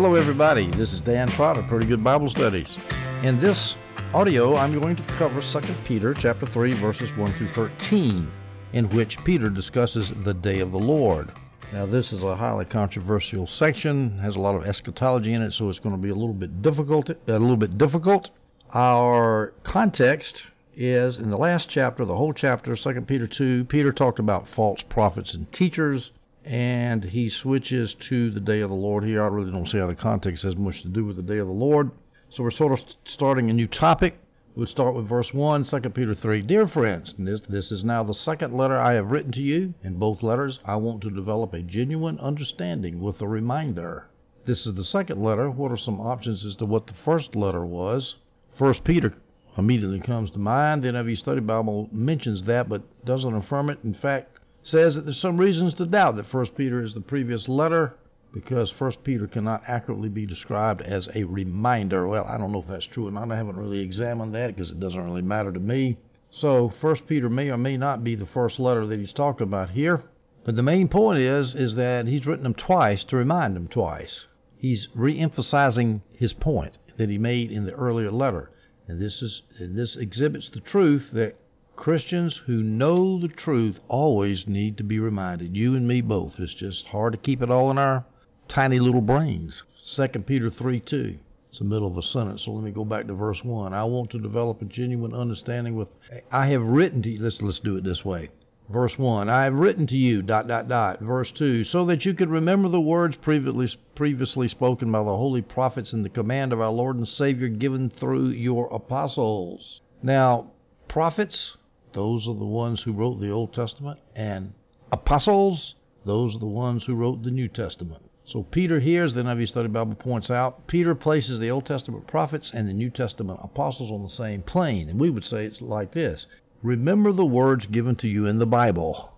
Hello, everybody. This is Dan Trotter, Pretty Good Bible Studies. In this audio, I'm going to cover 2 Peter chapter 3, verses 1 through 13, in which Peter discusses the day of the Lord. Now, this is a highly controversial section, has a lot of eschatology in it, so it's going to be a little bit difficult. A little bit difficult. Our context is in the last chapter, the whole chapter, 2 Peter 2. Peter talked about false prophets and teachers and he switches to the day of the Lord here. I really don't see how the context has much to do with the day of the Lord. So we're sort of starting a new topic. We'll start with verse 1, 2 Peter 3. Dear friends, this, this is now the second letter I have written to you. In both letters, I want to develop a genuine understanding with a reminder. This is the second letter. What are some options as to what the first letter was? First Peter immediately comes to mind. The NIV Study Bible mentions that, but doesn't affirm it. In fact, says that there's some reasons to doubt that 1 Peter is the previous letter because 1 Peter cannot accurately be described as a reminder. Well, I don't know if that's true or not. I haven't really examined that because it doesn't really matter to me. So 1 Peter may or may not be the first letter that he's talking about here. But the main point is is that he's written them twice to remind them twice. He's re-emphasizing his point that he made in the earlier letter. And this is and this exhibits the truth that Christians who know the truth always need to be reminded. You and me both. It's just hard to keep it all in our tiny little brains. 2 Peter 3 2. It's the middle of a sentence, so let me go back to verse 1. I want to develop a genuine understanding with. I have written to you. Let's, let's do it this way. Verse 1 I have written to you, dot, dot, dot. Verse 2 So that you could remember the words previously, previously spoken by the holy prophets in the command of our Lord and Savior given through your apostles. Now, prophets those are the ones who wrote the Old Testament. And apostles, those are the ones who wrote the New Testament. So Peter here, as the NIV Study Bible points out, Peter places the Old Testament prophets and the New Testament apostles on the same plane. And we would say it's like this Remember the words given to you in the Bible.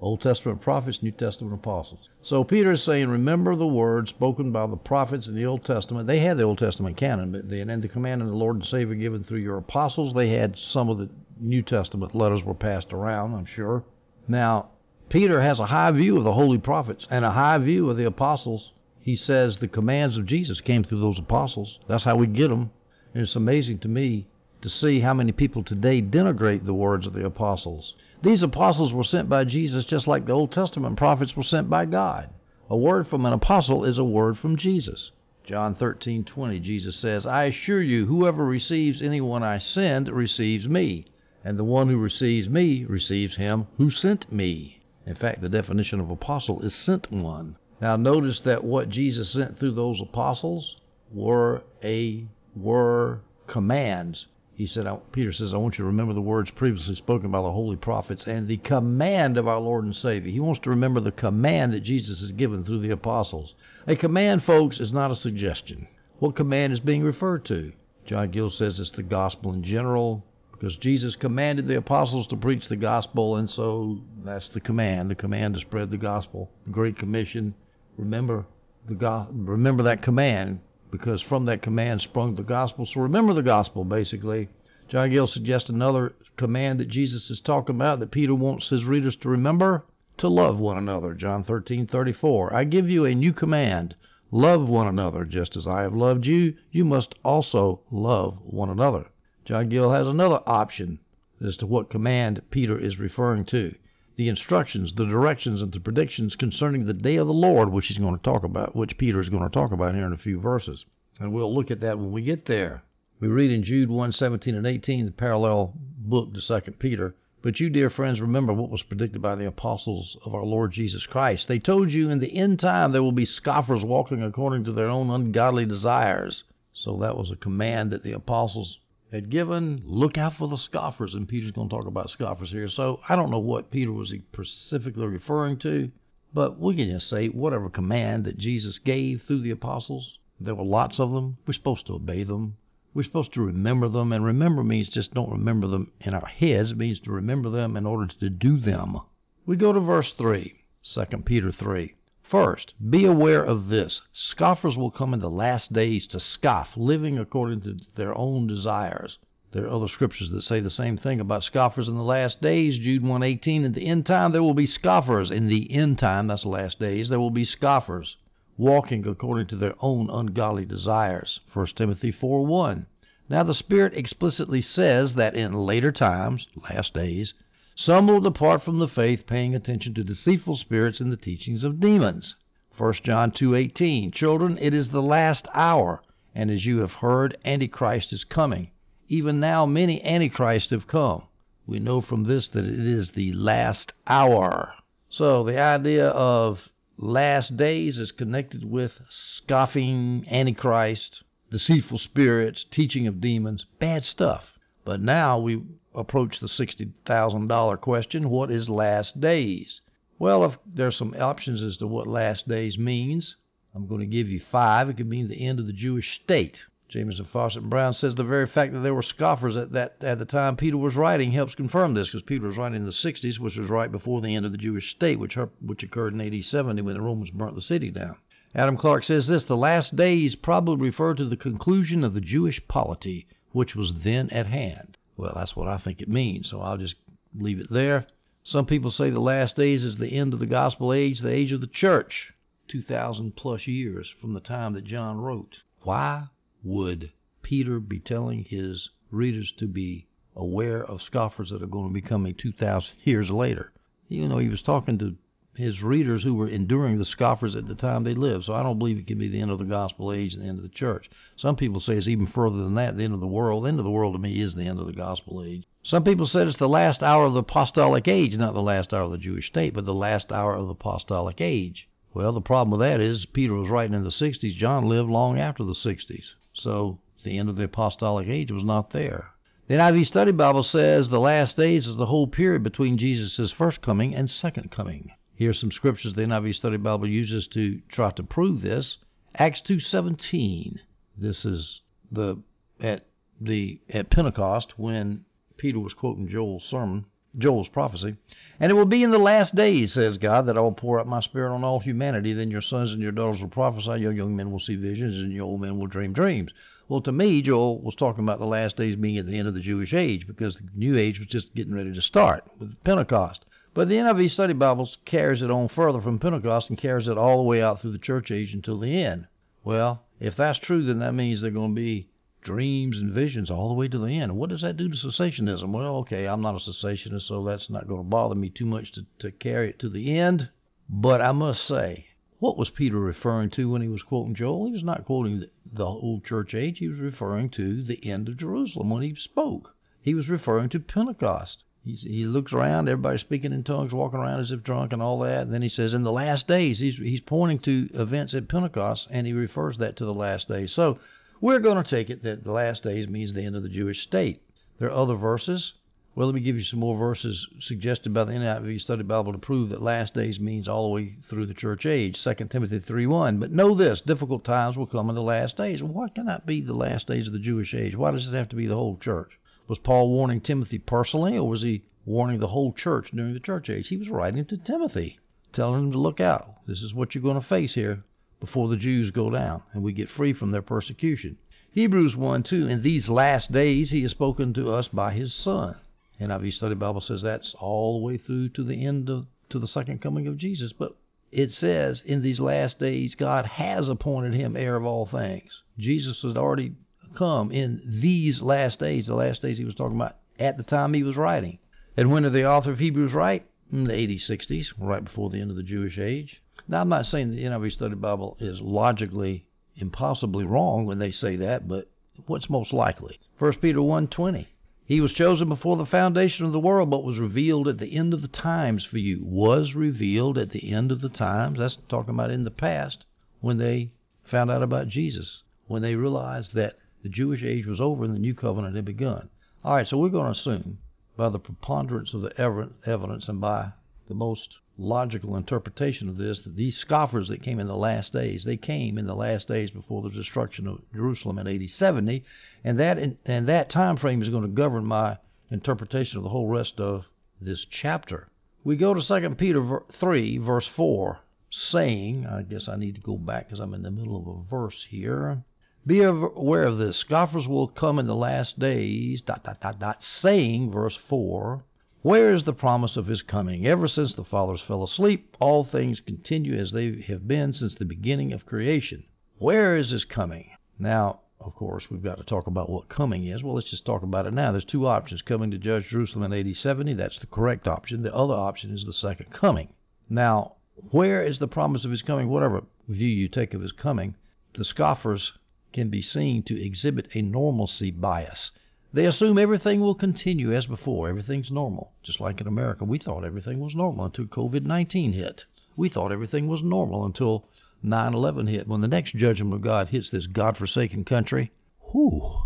Old Testament prophets, New Testament apostles. So Peter is saying, remember the words spoken by the prophets in the Old Testament. They had the Old Testament canon, but then and the command of the Lord and Savior given through your apostles. They had some of the New Testament letters were passed around, I'm sure. Now, Peter has a high view of the holy prophets and a high view of the apostles. He says the commands of Jesus came through those apostles. That's how we get them. And it's amazing to me to see how many people today denigrate the words of the apostles. These apostles were sent by Jesus just like the Old Testament prophets were sent by God. A word from an apostle is a word from Jesus. John 13:20 Jesus says, "I assure you, whoever receives anyone I send receives me, and the one who receives me receives him who sent me." In fact, the definition of apostle is sent one. Now notice that what Jesus sent through those apostles were a were commands he said, Peter says, I want you to remember the words previously spoken by the holy prophets and the command of our Lord and Savior. He wants to remember the command that Jesus has given through the apostles. A command, folks, is not a suggestion. What command is being referred to? John Gill says it's the gospel in general because Jesus commanded the apostles to preach the gospel, and so that's the command. The command to spread the gospel. The Great Commission. Remember the go- remember that command because from that command sprung the gospel. So remember the gospel, basically. John Gill suggests another command that Jesus is talking about that Peter wants his readers to remember to love one another. John 13:34. I give you a new command: love one another, just as I have loved you. You must also love one another. John Gill has another option as to what command Peter is referring to the instructions, the directions, and the predictions concerning the day of the Lord, which he's going to talk about, which Peter is going to talk about here in a few verses. And we'll look at that when we get there. We read in Jude 1 17 and 18, the parallel book to 2 Peter. But you, dear friends, remember what was predicted by the apostles of our Lord Jesus Christ. They told you in the end time there will be scoffers walking according to their own ungodly desires. So that was a command that the apostles had given. Look out for the scoffers, and Peter's going to talk about scoffers here. So I don't know what Peter was specifically referring to, but we can just say whatever command that Jesus gave through the apostles, there were lots of them. We're supposed to obey them. We're supposed to remember them, and remember means just don't remember them in our heads. It means to remember them in order to do them. We go to verse 3, 2 Peter 3. First, be aware of this scoffers will come in the last days to scoff, living according to their own desires. There are other scriptures that say the same thing about scoffers in the last days. Jude 1:18 in the end time there will be scoffers in the end time, that's the last days, there will be scoffers. walking according to their own ungodly desires. 1 Timothy 4 1. Now, the Spirit explicitly says that in later times, last days, some will depart from the faith, paying attention to deceitful spirits and the teachings of demons. 1 John 2:18 Children, it is the last hour, and as you have heard, Antichrist is coming. Even now many antichrists have come. We know from this that it is the last hour. So the idea of last days is connected with scoffing antichrist, deceitful spirits, teaching of demons, bad stuff. But now we approach the $60,000 question what is last days? Well, if there's some options as to what last days means, I'm going to give you five. It could mean the end of the Jewish state. Jamieson Fausset and Brown says the very fact that there were scoffers at that at the time Peter was writing helps confirm this because Peter was writing in the 60s, which was right before the end of the Jewish state, which which occurred in AD 70 when the Romans burnt the city down. Adam Clarke says this the last days probably refer to the conclusion of the Jewish polity, which was then at hand. Well, that's what I think it means, so I'll just leave it there. Some people say the last days is the end of the gospel age, the age of the church, 2,000 plus years from the time that John wrote. Why would Peter be telling his readers to be aware of scoffers that are going to be coming 2,000 years later? Even though he was talking to his readers who were enduring the scoffers at the time they lived. So I don't believe it can be the end of the gospel age and the end of the church. Some people say it's even further than that, the end of the world. The end of the world to me is the end of the gospel age. Some people said it's the last hour of the apostolic age, not the last hour of the Jewish state, but the last hour of the apostolic age. Well, the problem with that is Peter was writing in the 60s. John lived long after the 60s. So the end of the apostolic age was not there. The NIV Study Bible says the last days is the whole period between Jesus' first coming and second coming. Here's some scriptures the NIV Study Bible uses to try to prove this. Acts 2:17. This is the at the at Pentecost when Peter was quoting Joel's sermon, Joel's prophecy. And it will be in the last days, says God, that I will pour out my spirit on all humanity. Then your sons and your daughters will prophesy, your young men will see visions, and your old men will dream dreams. Well, to me, Joel was talking about the last days being at the end of the Jewish age because the new age was just getting ready to start with Pentecost. But the NIV Study Bible carries it on further from Pentecost and carries it all the way out through the church age until the end. Well, if that's true, then that means there are going to be dreams and visions all the way to the end. What does that do to cessationism? Well, okay, I'm not a cessationist, so that's not going to bother me too much to, to carry it to the end. But I must say, what was Peter referring to when he was quoting Joel? He was not quoting the, the old church age. He was referring to the end of Jerusalem when he spoke. He was referring to Pentecost. He's, he looks around, everybody's speaking in tongues, walking around as if drunk, and all that. And then he says, in the last days, he's, he's pointing to events at Pentecost, and he refers that to the last days. So we're going to take it that the last days means the end of the Jewish state. There are other verses. Well, let me give you some more verses suggested by the NIV Study Bible to prove that last days means all the way through the church age. 2 Timothy 3.1. But know this, difficult times will come in the last days. Why cannot be the last days of the Jewish age? Why does it have to be the whole church? Was Paul warning Timothy personally, or was he warning the whole church during the church age? He was writing to Timothy, telling him to look out. This is what you're going to face here before the Jews go down and we get free from their persecution. Hebrews 1 2, in these last days he has spoken to us by his Son. NIV Study Bible says that's all the way through to the end of to the second coming of Jesus. But it says in these last days God has appointed him heir of all things. Jesus has already come in these last days, the last days he was talking about at the time he was writing. And when did the author of Hebrews write? In the 80s, 60s, right before the end of the Jewish age. Now, I'm not saying the NIV Study Bible is logically impossibly wrong when they say that, but what's most likely? 1 Peter 1.20 He was chosen before the foundation of the world, but was revealed at the end of the times for you. Was revealed at the end of the times. That's talking about in the past when they found out about Jesus, when they realized that the Jewish age was over and the new covenant had begun. All right, so we're going to assume, by the preponderance of the evidence and by the most logical interpretation of this, that these scoffers that came in the last days, they came in the last days before the destruction of Jerusalem in AD 70, and that and that time frame is going to govern my interpretation of the whole rest of this chapter. We go to 2 Peter 3, verse 4, saying, I guess I need to go back because I'm in the middle of a verse here. Be aware of this. Scoffers will come in the last days, dot, dot, dot, dot, saying, verse 4, Where is the promise of his coming? Ever since the fathers fell asleep, all things continue as they have been since the beginning of creation. Where is his coming? Now, of course, we've got to talk about what coming is. Well, let's just talk about it now. There's two options coming to judge Jerusalem in AD 70. That's the correct option. The other option is the second coming. Now, where is the promise of his coming? Whatever view you take of his coming, the scoffers can be seen to exhibit a normalcy bias. They assume everything will continue as before. Everything's normal. Just like in America, we thought everything was normal until COVID 19 hit. We thought everything was normal until 9 11 hit. When the next judgment of God hits this God forsaken country, whew,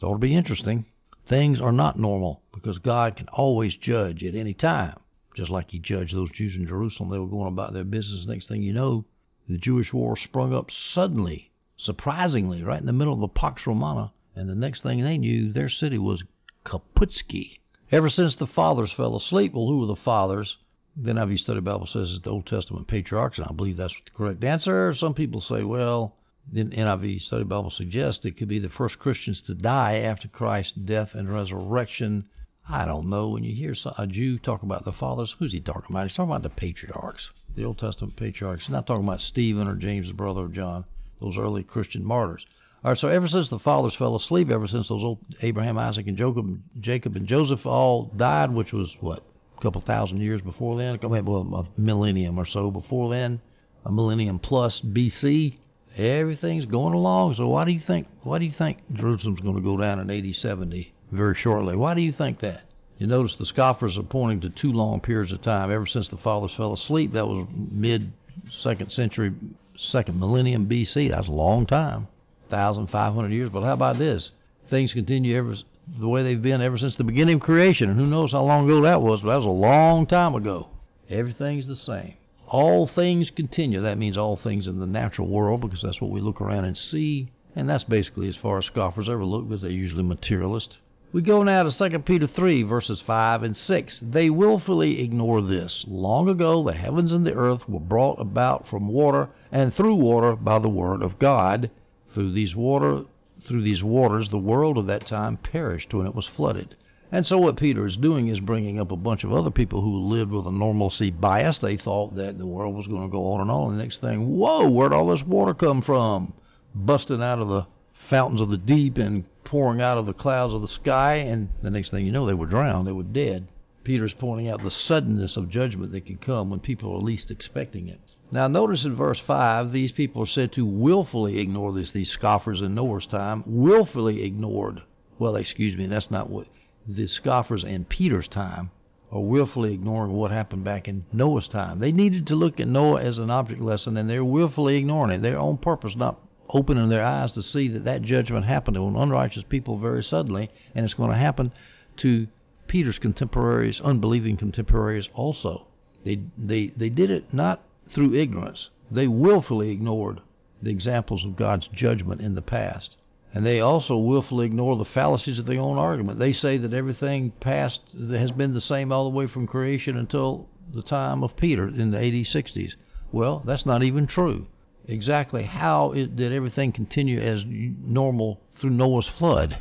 to be interesting. Things are not normal because God can always judge at any time. Just like he judged those Jews in Jerusalem, they were going about their business. Next thing you know, the Jewish war sprung up suddenly, surprisingly, right in the middle of the Pax Romana and the next thing they knew, their city was Kaputski. Ever since the fathers fell asleep, well, who were the fathers? The NIV Study Bible says it's the Old Testament patriarchs, and I believe that's the correct answer. Some people say, well, the NIV Study Bible suggests it could be the first Christians to die after Christ's death and resurrection. I don't know. When you hear a Jew talk about the fathers, who's he talking about? He's talking about the patriarchs, the Old Testament patriarchs. He's not talking about Stephen or James, the brother of John, those early Christian martyrs. All right, so ever since the fathers fell asleep, ever since those old Abraham, Isaac, and Jacob, Jacob and Joseph all died, which was what a couple thousand years before then, well, a millennium or so before then, a millennium plus BC. Everything's going along. So why do you think? Why do you think Jerusalem's going to go down in AD 70 very shortly? Why do you think that? You notice the scoffers are pointing to two long periods of time. Ever since the fathers fell asleep, that was mid second century, second millennium BC. That's a long time. 1,500 years. But how about this? Things continue ever the way they've been ever since the beginning of creation. And who knows how long ago that was, but that was a long time ago. Everything's the same. All things continue. That means all things in the natural world because that's what we look around and see. And that's basically as far as scoffers ever look because they're usually materialist. We go now to 2 Peter 3, verses 5 and 6. They willfully ignore this. Long ago, the heavens and the earth were brought about from water and through water by the word of God through these water through these waters the world of that time perished when it was flooded. And so what Peter is doing is bringing up a bunch of other people who lived with a normalcy bias. They thought that the world was going to go on and on. And the next thing, whoa, where'd all this water come from? Busting out of the fountains of the deep and pouring out of the clouds of the sky. And the next thing you know, they were drowned. They were dead. Peter's pointing out the suddenness of judgment that can come when people are least expecting it. Now, notice in verse 5, these people are said to willfully ignore this. These scoffers in Noah's time willfully ignored. Well, excuse me, that's not what the scoffers in Peter's time are willfully ignoring what happened back in Noah's time. They needed to look at Noah as an object lesson, and they're willfully ignoring it. Their own purpose, not opening their eyes to see that that judgment happened to unrighteous people very suddenly, and it's going to happen to Peter's contemporaries, unbelieving contemporaries also. They, they, they did it not through ignorance. They willfully ignored the examples of God's judgment in the past. And they also willfully ignore the fallacies of their own argument. They say that everything past has been the same all the way from creation until the time of Peter in the AD 60s. Well, that's not even true. Exactly how it, did everything continue as normal through Noah's flood?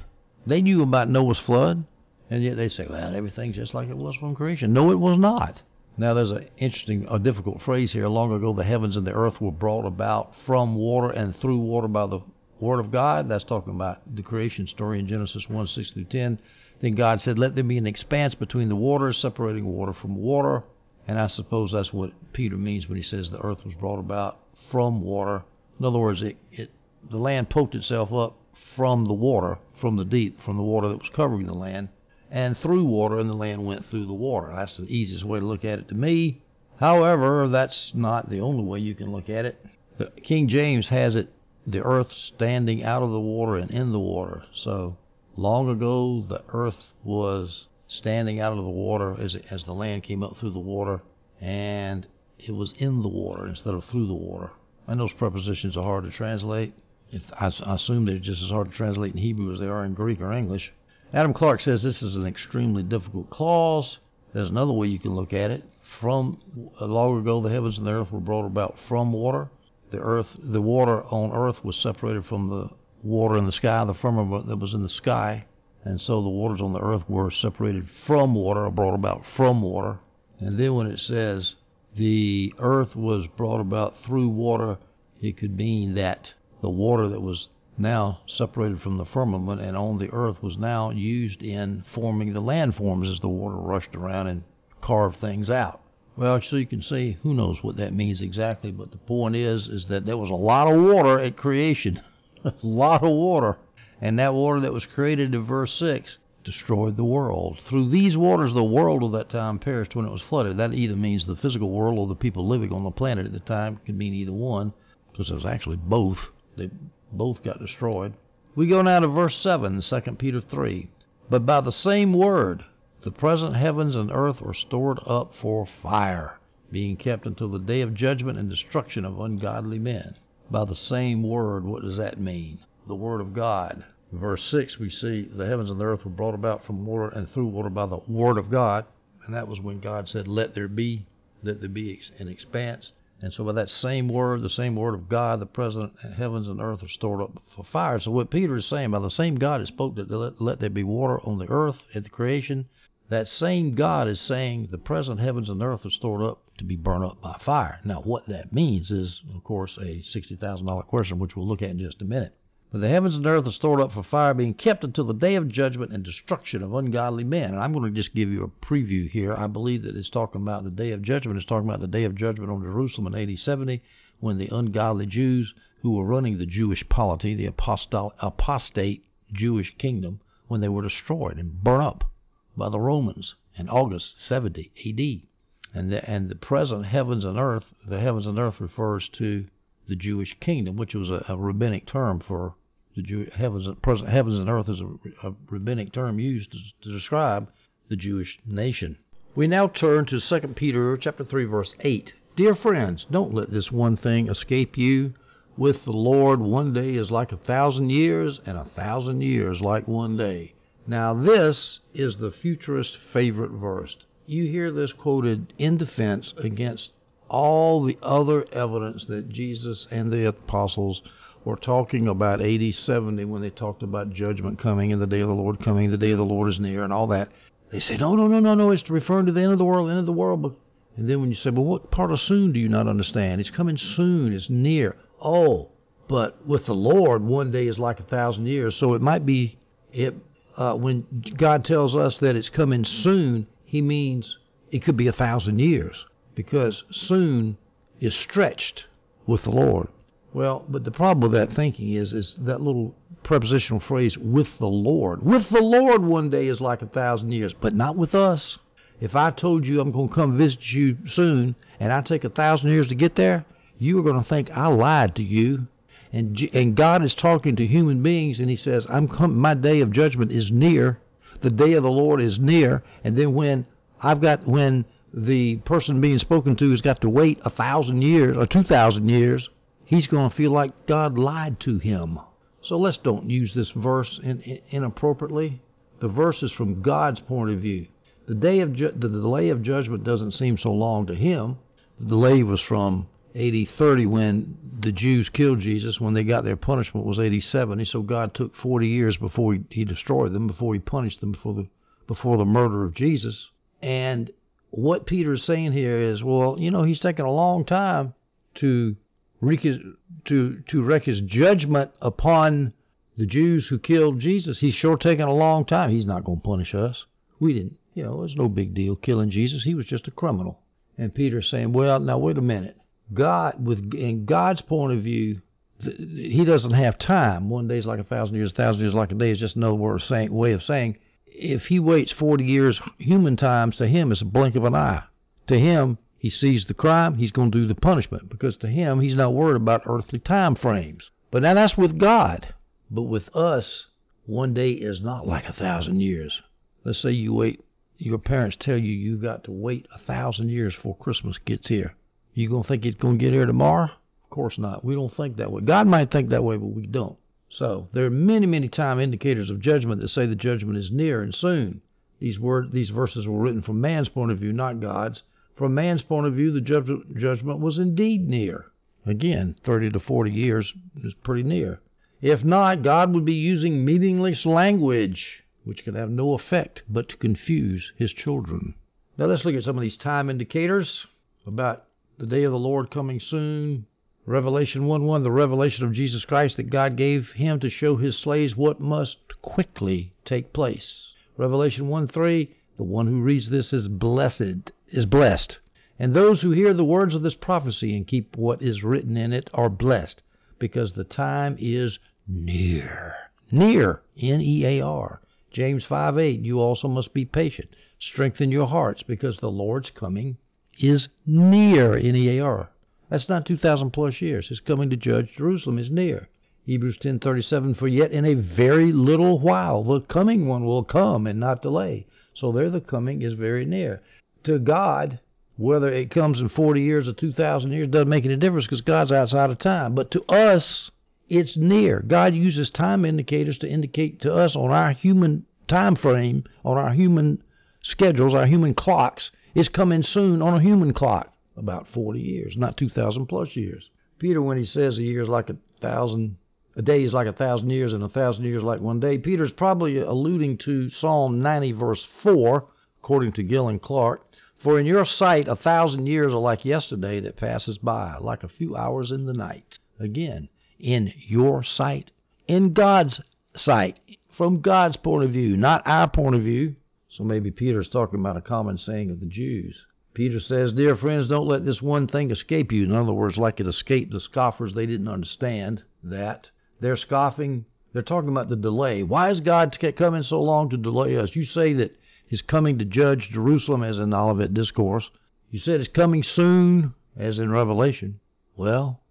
They knew about Noah's flood, and yet they say, well, everything's just like it was from creation. No, it was not. Now, there's an interesting, a difficult phrase here. Long ago, the heavens and the earth were brought about from water and through water by the word of God. That's talking about the creation story in Genesis 1 6 through 10. Then God said, Let there be an expanse between the waters, separating water from water. And I suppose that's what Peter means when he says the earth was brought about from water. In other words, it, it the land poked itself up from the water, from the deep, from the water that was covering the land and through water, and the land went through the water. That's the easiest way to look at it to me. However, that's not the only way you can look at it. The King James has it the earth standing out of the water and in the water. So long ago, the earth was standing out of the water as, as the land came up through the water, and it was in the water instead of through the water. And those prepositions are hard to translate. If I, I assume they're just as hard to translate in Hebrew as they are in Greek or English. Adam Clarke says this is an extremely difficult clause. There's another way you can look at it. From uh, long ago, the heavens and the earth were brought about from water. The earth, the water on earth was separated from the water in the sky, the firmament that was in the sky. And so the waters on the earth were separated from water, or brought about from water. And then when it says the earth was brought about through water, it could mean that the water that was now separated from the firmament and on the earth was now used in forming the landforms as the water rushed around and carved things out. Well, so you can see, who knows what that means exactly, but the point is, is that there was a lot of water at creation, a lot of water, and that water that was created in verse six destroyed the world. Through these waters, the world of that time perished when it was flooded. That either means the physical world or the people living on the planet at the time. Could mean either one, because it was actually both. They both got destroyed. We go now to verse 7, 2 Peter 3. But by the same word, the present heavens and earth are stored up for fire, being kept until the day of judgment and destruction of ungodly men. By the same word, what does that mean? The word of God. Verse 6, we see the heavens and the earth were brought about from water and through water by the word of God. And that was when God said, Let there be, let there be an expanse. And so by that same word, the same word of God, the present heavens and earth are stored up for fire. So what Peter is saying, by the same God that spoke that let, let there be water on the earth at the creation, that same God is saying the present heavens and earth are stored up to be burned up by fire. Now what that means is, of course, a $60,000 question, which we'll look at in just a minute. But the heavens and earth are stored up for fire, being kept until the day of judgment and destruction of ungodly men. And I'm going to just give you a preview here. I believe that it's talking about the day of judgment. It's talking about the day of judgment on Jerusalem in AD 70, when the ungodly Jews who were running the Jewish polity, the apostate Jewish kingdom, when they were destroyed and burned up by the Romans in August 70 AD. And the, and the present heavens and earth, the heavens and earth refers to the Jewish kingdom, which was a, a rabbinic term for the Jew, heavens, present heavens and earth is a, a rabbinic term used to, to describe the Jewish nation. We now turn to 2 Peter chapter 3 verse 8. Dear friends, don't let this one thing escape you. With the Lord, one day is like a thousand years, and a thousand years like one day. Now, this is the futurist favorite verse. You hear this quoted in defense against all the other evidence that Jesus and the apostles were talking about AD 70 when they talked about judgment coming and the day of the Lord coming, the day of the Lord is near, and all that. They say, no, no, no, no, no, it's referring to the end of the world, end of the world. And then when you say, well, what part of soon do you not understand? It's coming soon, it's near. Oh, but with the Lord, one day is like a thousand years. So it might be, it uh, when God tells us that it's coming soon, He means it could be a thousand years because soon is stretched with the Lord. Well, but the problem with that thinking is is that little prepositional phrase with the Lord. With the Lord one day is like a thousand years, but not with us. If I told you I'm going to come visit you soon and I take a thousand years to get there, you are going to think I lied to you. And and God is talking to human beings and he says, "I'm come my day of judgment is near. The day of the Lord is near." And then when I've got when the person being spoken to has got to wait a thousand years or two thousand years he's going to feel like God lied to him. So let's don't use this verse in, in, inappropriately. The verse is from God's point of view. The day of ju- the delay of judgment doesn't seem so long to him. The delay was from AD 30 when the Jews killed Jesus. When they got their punishment was AD 70. So God took 40 years before he, he destroyed them, before he punished them before the before the murder of Jesus. And what Peter is saying here is, well, you know, he's taking a long time to wreak his, to to wreak his judgment upon the Jews who killed Jesus. He's sure taking a long time. He's not going to punish us. We didn't, you know, it's no big deal killing Jesus. He was just a criminal. And Peter's saying, well, now wait a minute. God, with in God's point of view, he doesn't have time. One day is like a thousand years. A thousand years like a day is just another word of saying, way of saying. If he waits 40 years, human times to him is a blink of an eye. To him, he sees the crime, he's going to do the punishment because to him, he's not worried about earthly time frames. But now that's with God. But with us, one day is not like a thousand years. Let's say you wait, your parents tell you you've got to wait a thousand years before Christmas gets here. You going to think it's going to get here tomorrow? Of course not. We don't think that way. God might think that way, but we don't. So there are many, many time indicators of judgment that say the judgment is near and soon. These word, these verses were written from man's point of view, not God's. From man's point of view, the judgment was indeed near. Again, 30 to 40 years is pretty near. If not, God would be using meaningless language. which can have no effect but to confuse his children. Now let's look at some of these time indicators about the day of the Lord coming soon. Revelation 1 1, the revelation of Jesus Christ that God gave him to show his slaves what must quickly take place. Revelation 1 3, the one who reads this is blessed, is blessed. And those who hear the words of this prophecy and keep what is written in it are blessed, because the time is near. Near, N E A R. James 5 8, you also must be patient. Strengthen your hearts, because the Lord's coming is near, N E A R. That's not 2,000 plus years. His coming to judge Jerusalem is near. Hebrews 10:37 For yet in a very little while the coming one will come and not delay. So there the coming is very near. To God, whether it comes in 40 years or 2,000 years doesn't make any difference because God's outside of time. But to us, it's near. God uses time indicators to indicate to us on our human time frame, on our human schedules, our human clocks, it's coming soon on a human clock. About 40 years, not 2,000 plus years. Peter, when he says a year is like a thousand, a day is like a thousand years, and a thousand years like one day, Peter's probably alluding to Psalm 90, verse 4, according to Gill and Clarke. For in your sight a thousand years are like yesterday that passes by, like a few hours in the night. Again, in your sight, in God's sight, from God's point of view, not our point of view. So maybe Peter's talking about a common saying of the Jews. Peter says, Dear friends, don't let this one thing escape you. In other words, like it escaped the scoffers, they didn't understand that. They're scoffing. They're talking about the delay. Why is God coming so long to delay us? You say that He's coming to judge Jerusalem, as in Olivet Discourse. You said it's coming soon, as in Revelation. Well,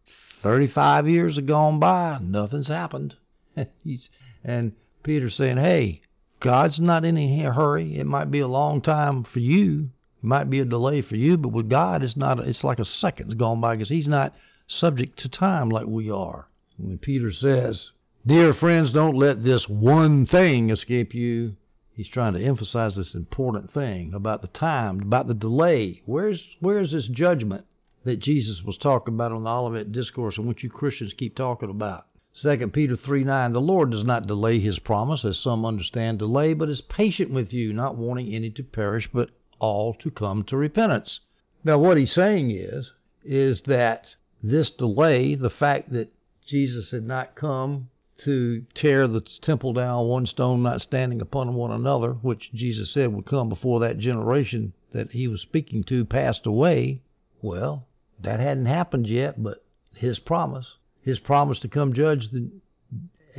35 years have gone by, nothing's happened. and Peter's saying, hey, God's not in any hurry. It might be a long time for you. Might be a delay for you, but with God, it's not. It's like a second's gone by because He's not subject to time like we are. When Peter says, "Dear friends, don't let this one thing escape you," he's trying to emphasize this important thing about the time, about the delay. Where's where's this judgment that Jesus was talking about on the Olivet Discourse and what you Christians keep talking about? 2 Peter 3 9, the Lord does not delay his promise, as some understand delay, but is patient with you, not wanting any to perish, but all to come to repentance. Now, what he's saying is, is that this delay, the fact that Jesus had not come to tear the temple down, one stone not standing upon one another, which Jesus said would come before that generation that he was speaking to passed away. Well, that hadn't happened yet, but his promise, his promise to come judge the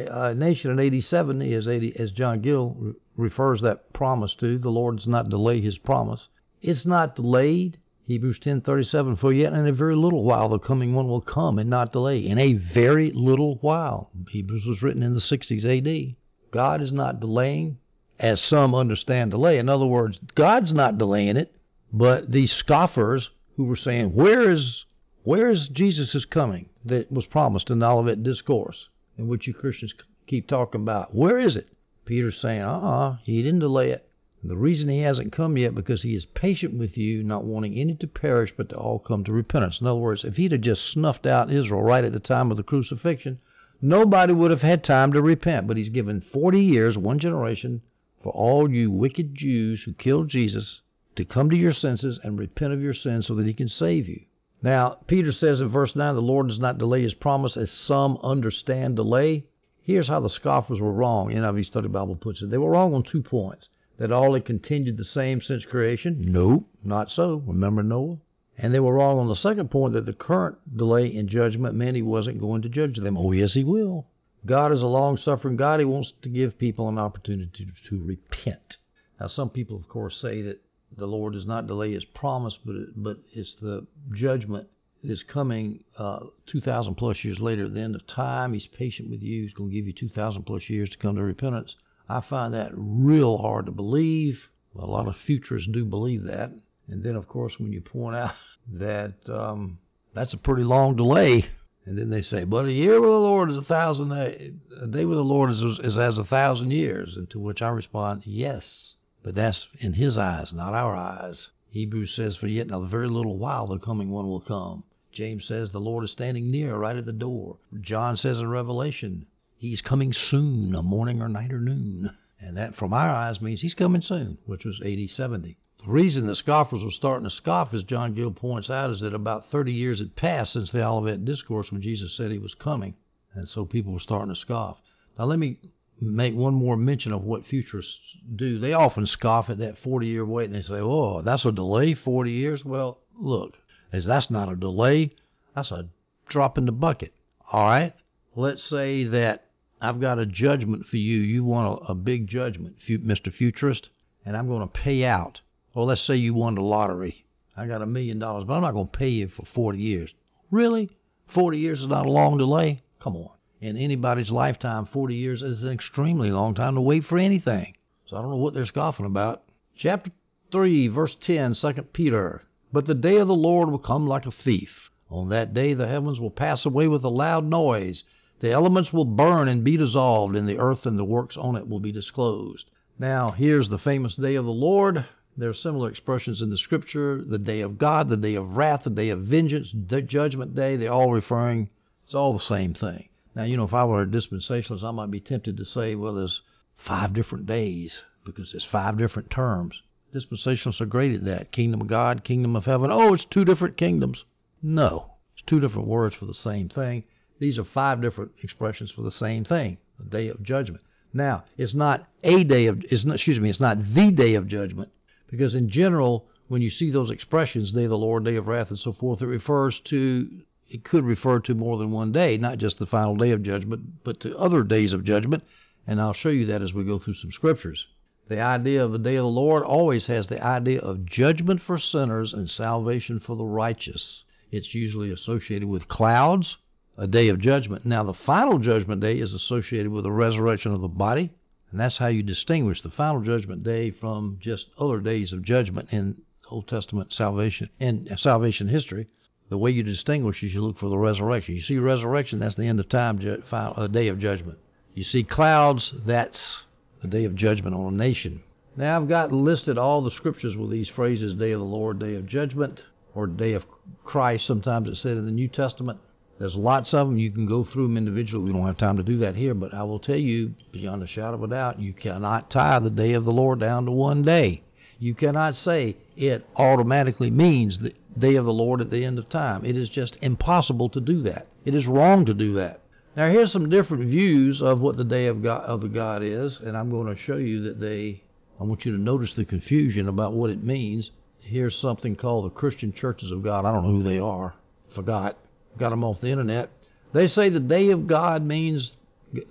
uh, nation in 87, as, 80, as John Gill refers that promise to, the Lord does not delay his promise. It's not delayed. Hebrews 10:37 For yet in a very little while the coming one will come and not delay. In a very little while. Hebrews was written in the 60s AD. God is not delaying as some understand delay. In other words, God's not delaying it, but these scoffers who were saying, "Where is where is Jesus' coming that was promised in the Olivet Discourse, and which you Christians keep talking about? Where is it?" Peter's saying, "Uh-uh, he didn't delay it. The reason he hasn't come yet because he is patient with you, not wanting any to perish, but to all come to repentance. In other words, if he'd have just snuffed out Israel right at the time of the crucifixion, nobody would have had time to repent. But he's given 40 years, one generation, for all you wicked Jews who killed Jesus to come to your senses and repent of your sins so that he can save you. Now, Peter says in verse 9, the Lord does not delay his promise as some understand delay. Here's how the scoffers were wrong. NIV Study Bible puts it. They were wrong on two points that all had continued the same since creation? Nope, not so. Remember Noah? And they were wrong on the second point that the current delay in judgment meant he wasn't going to judge them. Oh, yes, he will. God is a long suffering God. He wants to give people an opportunity to, to repent. Now, some people, of course, say that the Lord does not delay his promise, but, it, but it's the judgment is coming uh, 2,000 plus years later at the end of time. He's patient with you. He's going to give you 2,000 plus years to come to repentance. I find that real hard to believe. A lot of futurists do believe that. And then, of course, when you point out that um, that's a pretty long delay, and then they say, but a year with the Lord is a thousand, day. a day with the Lord is, is as a thousand years. And to which I respond, yes, but that's in his eyes, not our eyes. Hebrews says, for yet in a very little while the coming one will come. James says the Lord is standing near, right at the door. John says in Revelation, He's coming soon, a morning or night or noon. And that, from our eyes, means he's coming soon, which was AD 70. The reason that scoffers were starting to scoff, as John Gill points out, is that about 30 years had passed since the Olivet Discourse when Jesus said he was coming. And so people were starting to scoff. Now, let me make one more mention of what futurists do. They often scoff at that 40 year wait and they say, oh, that's a delay, 40 years. Well, look, as that's not a delay, that's a drop in the bucket. All right? Let's say that I've got a judgment for you. You want a, a big judgment, Mr. Futurist, and I'm going to pay out well, let's say you won the lottery. I got a million dollars, but I'm not going to pay you for 40 years. Really? 40 years is not a long delay? Come on. In anybody's lifetime, 40 years is an extremely long time to wait for anything. So I don't know what they're scoffing about. Chapter 3, verse 10, 2 Peter. But the day of the Lord will come like a thief. On that day the heavens will pass away with a loud noise. The elements will burn and be dissolved, and the earth and the works on it will be disclosed. Now, here's the famous day of the Lord. There are similar expressions in the scripture the day of God, the day of wrath, the day of vengeance, the judgment day. They're all referring, it's all the same thing. Now, you know, if I were a dispensationalist, I might be tempted to say, well, there's five different days because there's five different terms. Dispensationalists are great at that. Kingdom of God, kingdom of heaven. Oh, it's two different kingdoms. No, it's two different words for the same thing. These are five different expressions for the same thing the day of judgment. Now, it's not a day of, it's not, excuse me, it's not the day of judgment. Because in general, when you see those expressions, day of the Lord, day of wrath, and so forth, it refers to, it could refer to more than one day, not just the final day of judgment, but to other days of judgment. And I'll show you that as we go through some scriptures. The idea of the day of the Lord always has the idea of judgment for sinners and salvation for the righteous. It's usually associated with clouds, a day of judgment. Now, the final judgment day is associated with the resurrection of the body, and that's how you distinguish the final judgment day from just other days of judgment in Old Testament salvation in salvation history. The way you distinguish is you look for the resurrection. You see resurrection, that's the end of time, a uh, day of judgment. You see clouds, that's the day of judgment on a nation. Now I've got listed all the scriptures with these phrases: day of the Lord, day of judgment, or day of Christ. Sometimes it's said in the New Testament. There's lots of them. You can go through them individually. We don't have time to do that here, but I will tell you, beyond a shadow of a doubt, you cannot tie the day of the Lord down to one day. You cannot say it automatically means the day of the Lord at the end of time. It is just impossible to do that. It is wrong to do that. Now, here's some different views of what the day of God of the God is, and I'm going to show you that they. I want you to notice the confusion about what it means. Here's something called the Christian Churches of God. I don't know who they are. Forgot got them off the internet. They say the day of God means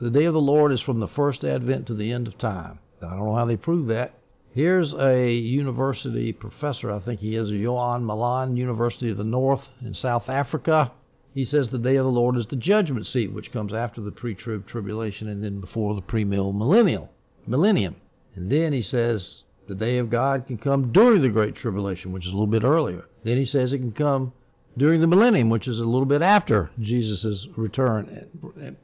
the day of the Lord is from the first advent to the end of time. I don't know how they prove that. Here's a university professor, I think he is, Johan Malan, University of the North in South Africa. He says the day of the Lord is the judgment seat, which comes after the pre-trib tribulation and then before the pre-mill millennial millennium. And then he says the day of God can come during the great tribulation, which is a little bit earlier. Then he says it can come during the millennium, which is a little bit after Jesus' return at,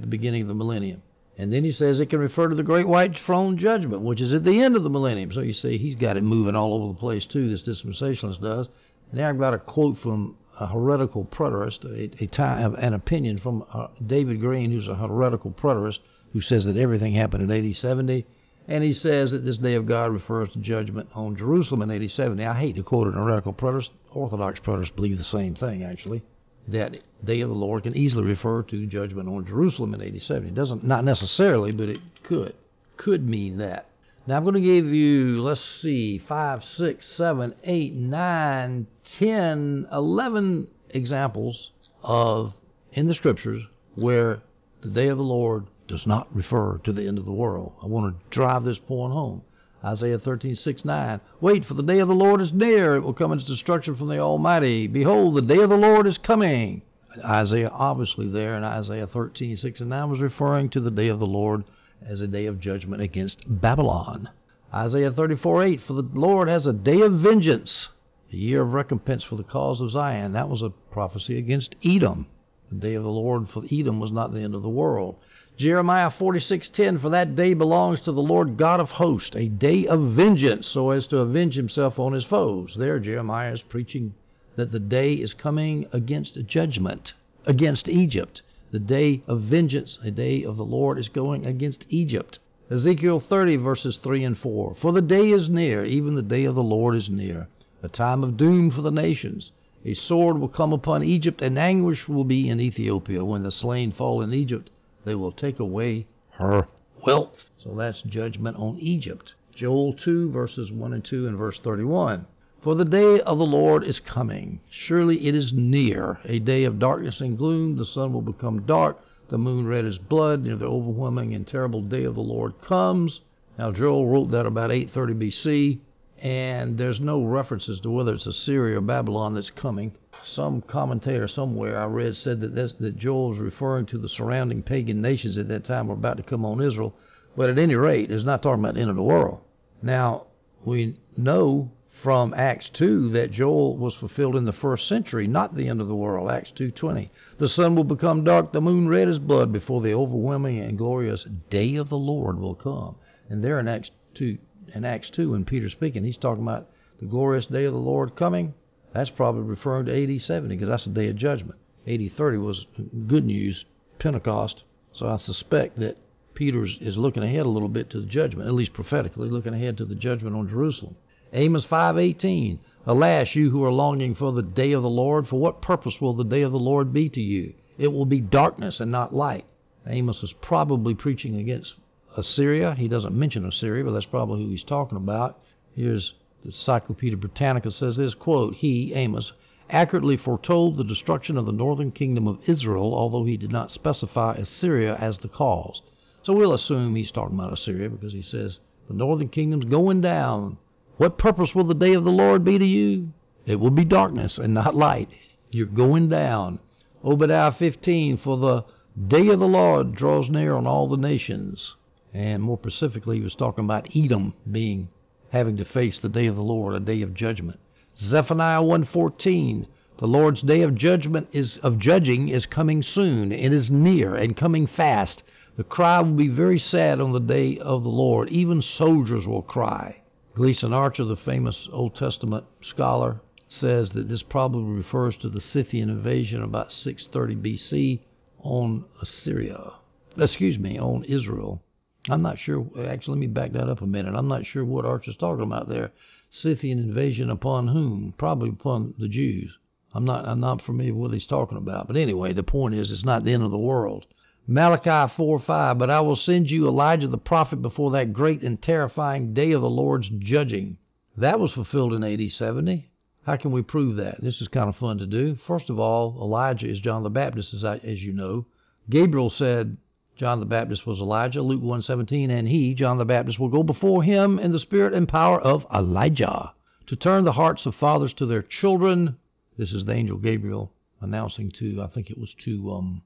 the beginning of the millennium. And then he says it can refer to the great white throne judgment, which is at the end of the millennium. So you see, he's got it moving all over the place too. This dispensationalist does. Now I've got a quote from a heretical preterist, a, a time, an opinion from uh, David Green, who's a heretical preterist, who says that everything happened in AD 70 and he says that this day of God refers to judgment on Jerusalem in AD 70. I hate to quote an heretical preterist. Orthodox preterists believe the same thing, actually. That day of the Lord can easily refer to judgment on Jerusalem in AD 70. It doesn't, not necessarily, but it could. Could mean that. Now I'm going to give you, let's see, 5, 6, 7, 8, 9, 10, 11 examples of, in the scriptures, where the day of the Lord does not refer to the end of the world. I want to drive this point home. Isaiah 13, 6, 9. Wait, for the day of the Lord is near. It will come as destruction from the Almighty. Behold, the day of the Lord is coming. Isaiah, obviously, there in Isaiah 13, 6 and 9, was referring to the day of the Lord as a day of judgment against Babylon. Isaiah 34, 8. For the Lord has a day of vengeance, a year of recompense for the cause of Zion. That was a prophecy against Edom. The day of the Lord for Edom was not the end of the world. Jeremiah 46:10 For that day belongs to the Lord God of hosts, a day of vengeance, so as to avenge himself on his foes. There Jeremiah is preaching that the day is coming against judgment, against Egypt. The day of vengeance, a day of the Lord is going against Egypt. Ezekiel 30, verses 3 and 4. For the day is near, even the day of the Lord is near, a time of doom for the nations. A sword will come upon Egypt, and anguish will be in Ethiopia. When the slain fall in Egypt, they will take away her wealth. So that's judgment on Egypt. Joel 2, verses 1 and 2, and verse 31. For the day of the Lord is coming. Surely it is near, a day of darkness and gloom. The sun will become dark the moon red as blood, you know, the overwhelming and terrible day of the Lord comes. Now, Joel wrote that about 830 BC, and there's no references to whether it's Assyria or Babylon that's coming. Some commentator somewhere I read said that that's, that Joel was referring to the surrounding pagan nations at that time were about to come on Israel, but at any rate, it's not talking about the end of the world. Now, we know from Acts 2 that Joel was fulfilled in the first century, not the end of the world. Acts 2:20. The sun will become dark, the moon red as blood before the overwhelming and glorious day of the Lord will come. And there in Acts 2 in Acts 2 when Peter's speaking, he's talking about the glorious day of the Lord coming. That's probably referring to AD 70 because that's the day of judgment. AD 30 was good news, Pentecost. So I suspect that Peter is looking ahead a little bit to the judgment, at least prophetically, looking ahead to the judgment on Jerusalem. Amos 5:18 Alas, you who are longing for the day of the Lord, for what purpose will the day of the Lord be to you? It will be darkness and not light. Amos is probably preaching against Assyria. He doesn't mention Assyria, but that's probably who he's talking about. Here's the Encyclopedia Britannica says this quote, he, Amos, accurately foretold the destruction of the northern kingdom of Israel, although he did not specify Assyria as the cause. So we'll assume he's talking about Assyria because he says the northern kingdom's going down. What purpose will the day of the Lord be to you? It will be darkness and not light. You're going down. Obadiah 15, for the day of the Lord draws near on all the nations. And more specifically, he was talking about Edom being having to face the day of the Lord, a day of judgment. Zephaniah 1:14, the Lord's day of judgment is of judging is coming soon. It is near and coming fast. The cry will be very sad on the day of the Lord. Even soldiers will cry. Gleason Archer, the famous Old Testament scholar, says that this probably refers to the Scythian invasion about 630 BC on Assyria. Excuse me, on Israel. I'm not sure. Actually, let me back that up a minute. I'm not sure what Archer's talking about there. Scythian invasion upon whom? Probably upon the Jews. I'm not. I'm not familiar with what he's talking about. But anyway, the point is, it's not the end of the world. Malachi 4 5, but I will send you Elijah the prophet before that great and terrifying day of the Lord's judging. That was fulfilled in AD 70. How can we prove that? This is kind of fun to do. First of all, Elijah is John the Baptist, as, I, as you know. Gabriel said John the Baptist was Elijah, Luke 1:17, and he, John the Baptist, will go before him in the spirit and power of Elijah to turn the hearts of fathers to their children. This is the angel Gabriel announcing to, I think it was to um,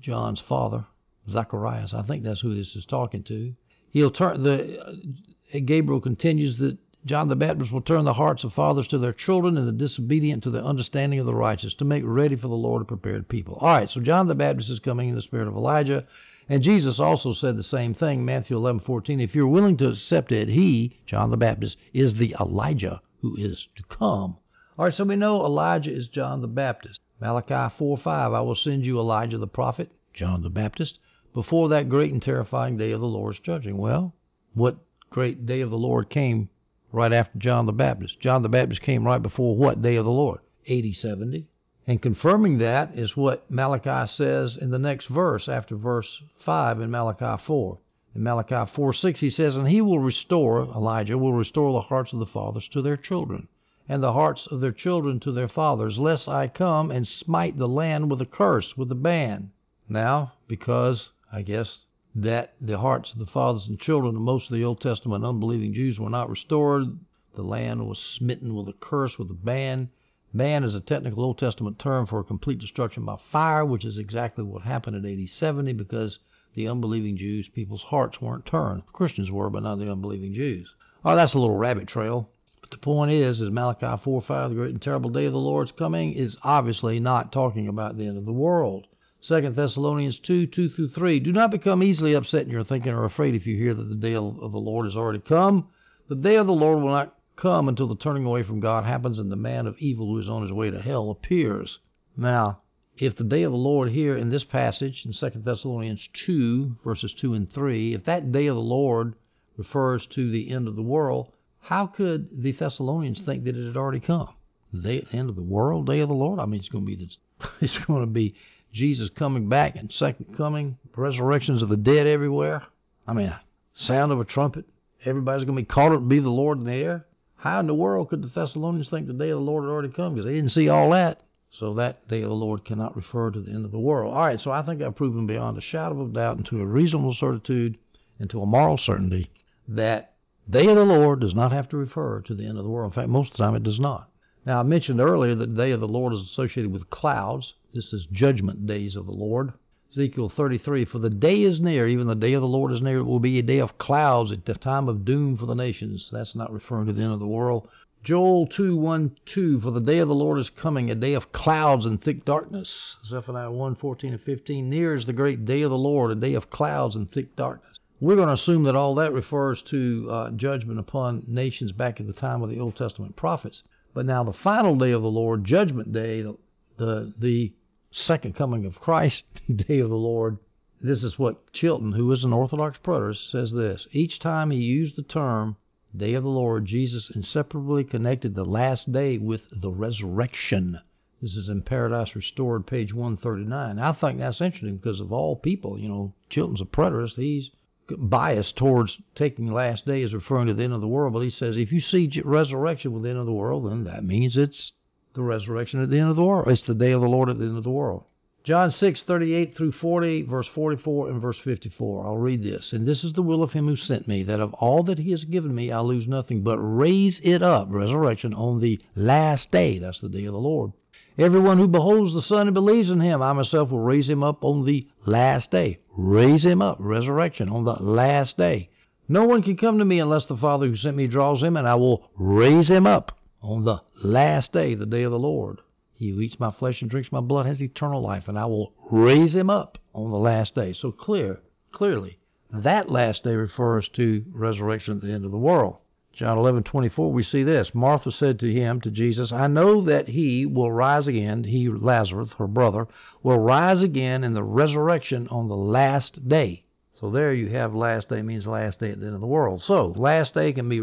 John's father, Zacharias. I think that's who this is talking to. He'll turn the uh, Gabriel continues that John the Baptist will turn the hearts of fathers to their children and the disobedient to the understanding of the righteous to make ready for the Lord a prepared people. All right, so John the Baptist is coming in the spirit of Elijah, and Jesus also said the same thing, Matthew 11:14. If you're willing to accept it, he, John the Baptist, is the Elijah who is to come. All right, so we know Elijah is John the Baptist. Malachi 4:5, I will send you Elijah the prophet, John the Baptist, before that great and terrifying day of the Lord's judging. Well, what great day of the Lord came right after John the Baptist? John the Baptist came right before what day of the Lord? AD 70. And confirming that is what Malachi says in the next verse after verse 5 in Malachi 4. In Malachi 4 6, he says, And he will restore, Elijah will restore the hearts of the fathers to their children, and the hearts of their children to their fathers, lest I come and smite the land with a curse, with a ban. Now, because I guess that the hearts of the fathers and children of most of the Old Testament unbelieving Jews were not restored, the land was smitten with a curse, with a ban. Ban is a technical Old Testament term for a complete destruction by fire, which is exactly what happened in AD 70 because the unbelieving Jews, people's hearts weren't turned. Christians were, but not the unbelieving Jews. Oh, that's a little rabbit trail. But the point is, is Malachi 4 5, the great and terrible day of the Lord's coming, is obviously not talking about the end of the world. 2 Thessalonians 2 2 through 3. Do not become easily upset in your thinking or afraid if you hear that the day of the Lord has already come. The day of the Lord will not come until the turning away from God happens and the man of evil who is on his way to hell appears. Now, if the day of the Lord here in this passage in 2 Thessalonians 2, verses 2 and 3, if that day of the Lord refers to the end of the world, how could the Thessalonians think that it had already come? The day, end of the world, day of the Lord? I mean, it's going to be this, it's going to be Jesus coming back and second coming, resurrections of the dead everywhere. I mean, sound of a trumpet. Everybody's going to be caught up to be the Lord in the air. How in the world could the Thessalonians think the day of the Lord had already come? Because they didn't see all that. So that day of the Lord cannot refer to the end of the world. All right, so I think I've proven beyond a shadow of doubt and to a reasonable certitude and to a moral certainty that day of the Lord does not have to refer to the end of the world. In fact, most of the time it does not. Now, I mentioned earlier that the day of the Lord is associated with clouds. This is judgment days of the Lord. Ezekiel 33, For the day is near, even the day of the Lord is near. It will be a day of clouds, at the time of doom for the nations. That's not referring to the end of the world. Joel 2, 1, 2, For the day of the Lord is coming, a day of clouds and thick darkness. Zephaniah 1, 14 and 15, Near is the great day of the Lord, a day of clouds and thick darkness. We're going to assume that all that refers to uh, judgment upon nations back at the time of the Old Testament prophets. But now the final day of the Lord, Judgment Day, the, the, the second coming of Christ, day of the Lord, this is what Chilton, who is an Orthodox preterist, says this. Each time he used the term day of the Lord, Jesus inseparably connected the last day with the resurrection. This is in Paradise Restored, page 139. I think that's interesting because of all people, you know, Chilton's a preterist. He's bias towards taking last day as referring to the end of the world, but he says if you see resurrection with the end of the world, then that means it's the resurrection at the end of the world. It's the day of the Lord at the end of the world. John 6, 38 through 40, verse 44 and verse 54. I'll read this. And this is the will of him who sent me, that of all that he has given me I lose nothing, but raise it up, resurrection, on the last day. That's the day of the Lord. Everyone who beholds the Son and believes in him, I myself will raise him up on the last day. Raise him up, resurrection, on the last day. No one can come to me unless the Father who sent me draws him, and I will raise him up on the last day, the day of the Lord. He who eats my flesh and drinks my blood has eternal life, and I will raise him up on the last day. So clear, clearly, that last day refers to resurrection at the end of the world. John 11:24 we see this. Martha said to him, to Jesus, I know that he will rise again, he Lazarus, her brother, will rise again in the resurrection on the last day. So there you have last day means last day at the end of the world. So last day can be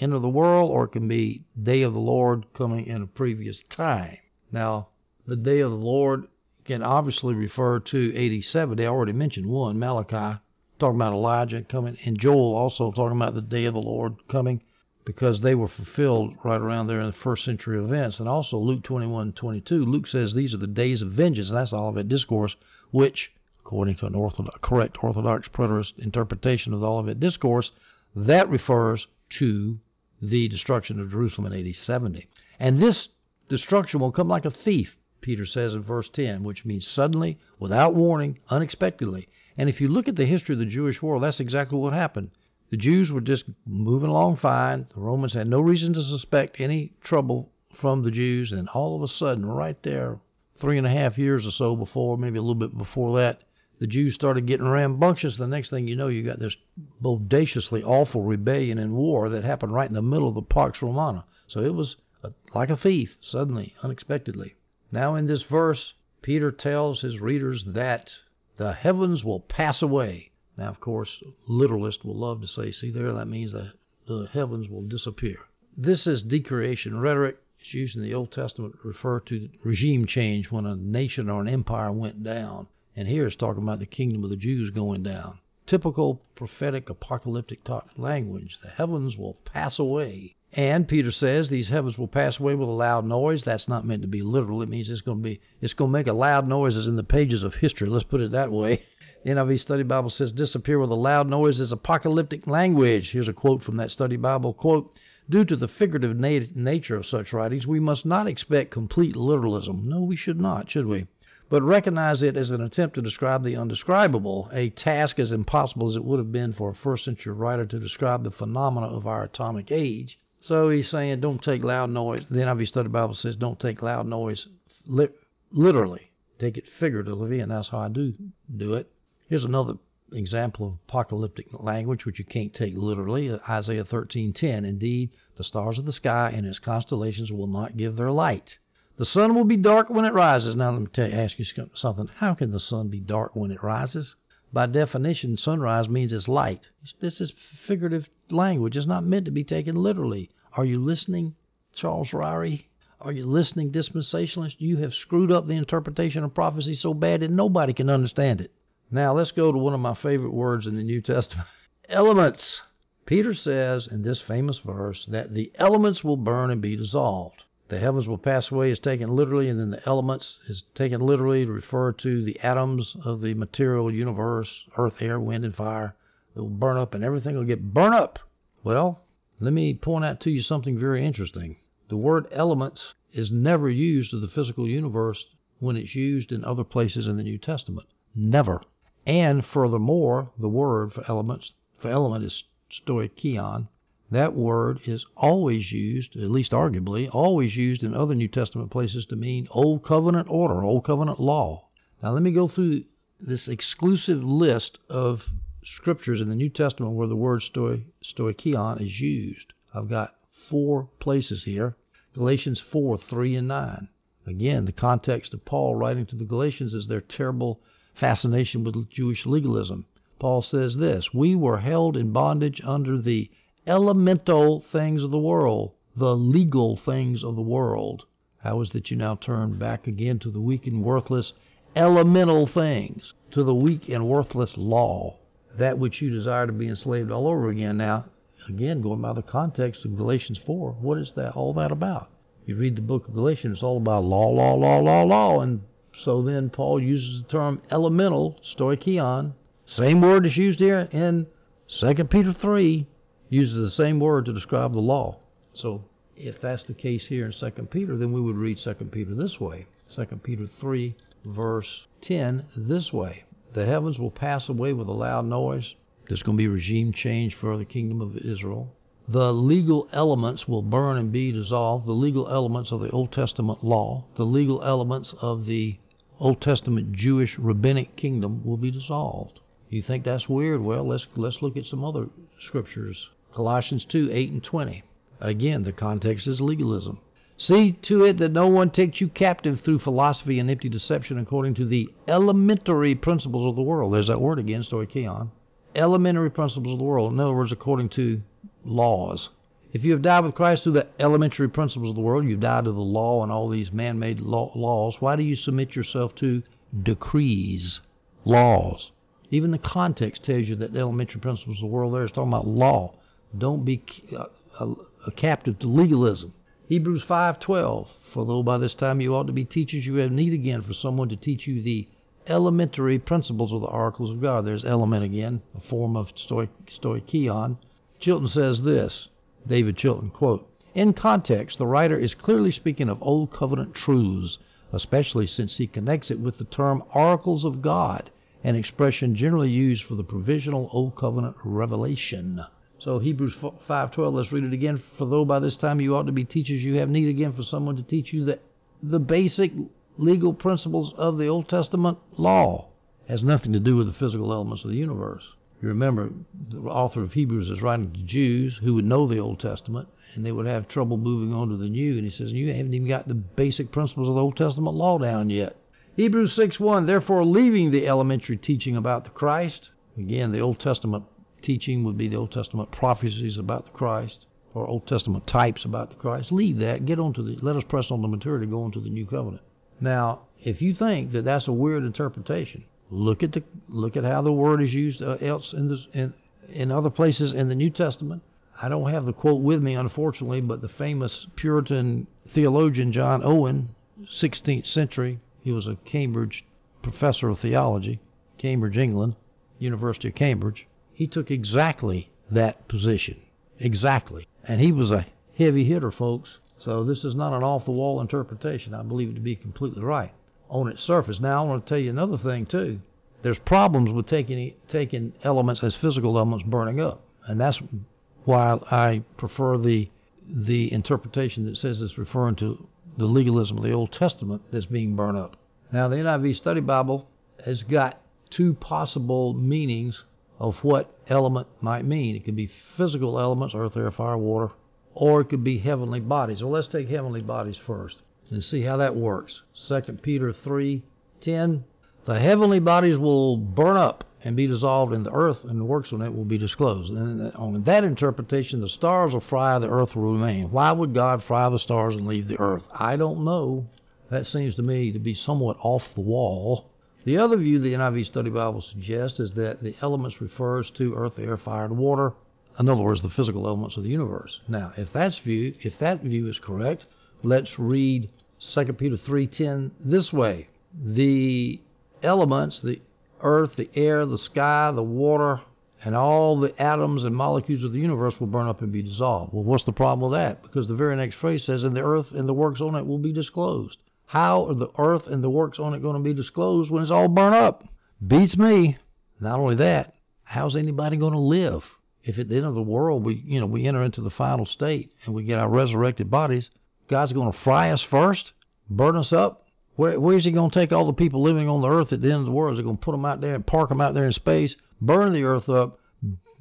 end of the world or it can be day of the Lord coming in a previous time. Now, the day of the Lord can obviously refer to AD 70. They already mentioned one, Malachi, talking about Elijah coming, and Joel also talking about the day of the Lord coming because they were fulfilled right around there in the first century events. And also Luke 21, 22, Luke says these are the days of vengeance. And that's the Olivet Discourse, which, according to an orthodox, correct Orthodox preterist interpretation of the Olivet Discourse, that refers to the destruction of Jerusalem in AD 70. And this destruction will come like a thief, Peter says in verse 10, which means suddenly, without warning, unexpectedly. And if you look at the history of the Jewish world, that's exactly what happened. The Jews were just moving along fine. The Romans had no reason to suspect any trouble from the Jews, and all of a sudden, right there, three and a half years or so before, maybe a little bit before that, the Jews started getting rambunctious. The next thing you know, you got this bodaciously awful rebellion and war that happened right in the middle of the Pax Romana. So it was a, like a thief, suddenly, unexpectedly. Now, in this verse, Peter tells his readers that the heavens will pass away now, of course, literalists will love to say, see there, that means that the heavens will disappear. This is decreation rhetoric. It's used in the Old Testament to refer to regime change when a nation or an empire went down. And here it's talking about the kingdom of the Jews going down. Typical prophetic apocalyptic language. The heavens will pass away. And Peter says these heavens will pass away with a loud noise. That's not meant to be literal. It means it's going to be it's going to make a loud noise as in the pages of history. Let's put it that way. NIV Study Bible says, disappear with a loud noise is apocalyptic language. Here's a quote from that study Bible. Quote, Due to the figurative nat- nature of such writings, we must not expect complete literalism. No, we should not, should we? But recognize it as an attempt to describe the undescribable, a task as impossible as it would have been for a first century writer to describe the phenomena of our atomic age. So he's saying, don't take loud noise. The NIV Study Bible says, don't take loud noise li- literally. Take it figuratively, and that's how I do do it. Here's another example of apocalyptic language which you can't take literally. Isaiah 13:10. Indeed, the stars of the sky and its constellations will not give their light. The sun will be dark when it rises. Now, let me tell you, ask you something. How can the sun be dark when it rises? By definition, sunrise means it's light. This is figurative language. It's not meant to be taken literally. Are you listening, Charles Ryrie? Are you listening, dispensationalists? You have screwed up the interpretation of prophecy so bad that nobody can understand it. Now, let's go to one of my favorite words in the New Testament elements. Peter says in this famous verse that the elements will burn and be dissolved. The heavens will pass away is taken literally, and then the elements is taken literally to refer to the atoms of the material universe, earth, air, wind, and fire. It will burn up, and everything will get burned up. Well, let me point out to you something very interesting. The word elements is never used of the physical universe when it's used in other places in the New Testament. Never. And furthermore, the word for elements for element is stoicheion, that word is always used, at least arguably, always used in other New Testament places to mean Old Covenant order, Old Covenant law. Now, let me go through this exclusive list of scriptures in the New Testament where the word stoi, stoicheion is used. I've got four places here Galatians 4 3 and 9. Again, the context of Paul writing to the Galatians is their terrible fascination with Jewish legalism. Paul says this We were held in bondage under the elemental things of the world, the legal things of the world. How is that you now turn back again to the weak and worthless elemental things, to the weak and worthless law, that which you desire to be enslaved all over again? Now, again, going by the context of Galatians 4, what is that all that about? You read the book of Galatians, it's all about law, law, law, law, law, and so then Paul uses the term elemental, stoicheion, same word is used here in 2 Peter 3, uses the same word to describe the law. So if that's the case here in 2 Peter, then we would read 2 Peter this way 2 Peter 3, verse 10, this way The heavens will pass away with a loud noise. There's going to be regime change for the kingdom of Israel. The legal elements will burn and be dissolved. The legal elements of the Old Testament law, the legal elements of the Old Testament Jewish rabbinic kingdom will be dissolved. You think that's weird? Well, let's let's look at some other scriptures. Colossians 2, 8 and 20. Again, the context is legalism. See to it that no one takes you captive through philosophy and empty deception according to the elementary principles of the world. There's that word again, stoicheion. Elementary principles of the world. In other words, according to laws. If you have died with Christ through the elementary principles of the world, you've died to the law and all these man made law- laws. Why do you submit yourself to decrees, laws? Even the context tells you that the elementary principles of the world there is talking about law. Don't be a, uh, a, a captive to legalism. Hebrews 5:12 For though by this time you ought to be teachers, you have need again for someone to teach you the elementary principles of the oracles of God. There's element again, a form of stoic, stoicheion. Chilton says this, David Chilton, quote, In context, the writer is clearly speaking of Old Covenant truths, especially since he connects it with the term oracles of God, an expression generally used for the provisional Old Covenant revelation. So Hebrews 5:12. Let's read it again. For though by this time you ought to be teachers, you have need again for someone to teach you the the basic legal principles of the Old Testament law. Has nothing to do with the physical elements of the universe. You remember the author of Hebrews is writing to Jews who would know the Old Testament and they would have trouble moving on to the New. And he says, You haven't even got the basic principles of the Old Testament law down yet. Hebrews 6:1 Therefore leaving the elementary teaching about the Christ, again the Old Testament teaching would be the Old Testament prophecies about the Christ or Old Testament types about the Christ. Leave that. Get on to the let us press on the maturity go on to the new covenant. Now, if you think that that's a weird interpretation, look at the look at how the word is used uh, else in this in in other places in the New Testament. I don't have the quote with me, unfortunately, but the famous Puritan theologian John Owen, 16th century, he was a Cambridge professor of theology, Cambridge, England, University of Cambridge. He took exactly that position. Exactly. And he was a heavy hitter, folks. So this is not an off the wall interpretation. I believe it to be completely right on its surface. Now I want to tell you another thing too. There's problems with taking taking elements as physical elements burning up, and that's why I prefer the the interpretation that says it's referring to the legalism of the Old Testament that's being burned up. Now, the NIV Study Bible has got two possible meanings of what element might mean. It could be physical elements, earth, air, fire, water, or it could be heavenly bodies. Well, let's take heavenly bodies first. And see how that works. 2 Peter 3:10 The heavenly bodies will burn up and be dissolved in the earth, and the works on it will be disclosed. And uh, on that interpretation, the stars will fry, the earth will remain. Why would God fry the stars and leave the earth? I don't know. That seems to me to be somewhat off the wall. The other view the NIV Study Bible suggests is that the elements refers to earth, air, fire, and water. In other words, the physical elements of the universe. Now, if that's view, if that view is correct, let's read 2 Peter 3:10 this way: the elements, the earth, the air, the sky, the water, and all the atoms and molecules of the universe will burn up and be dissolved. Well, what's the problem with that? Because the very next phrase says, and the earth and the works on it will be disclosed. How are the earth and the works on it going to be disclosed when it's all burned up? Beats me. Not only that, how's anybody going to live? If at the end of the world we, you know, we enter into the final state and we get our resurrected bodies, God's going to fry us first, burn us up, where, where's he going to take all the people living on the earth at the end of the world? Is he going to put them out there and park them out there in space, burn the earth up,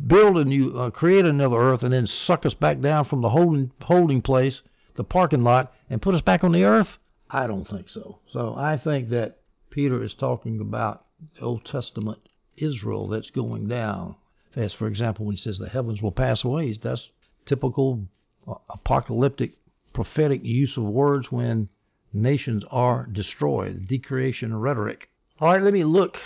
build a new, uh, create another earth, and then suck us back down from the holding holding place, the parking lot, and put us back on the earth? I don't think so. So I think that Peter is talking about the Old Testament Israel that's going down. As for example, when he says the heavens will pass away, that's typical uh, apocalyptic prophetic use of words when nations are destroyed. Decreation rhetoric. All right, let me look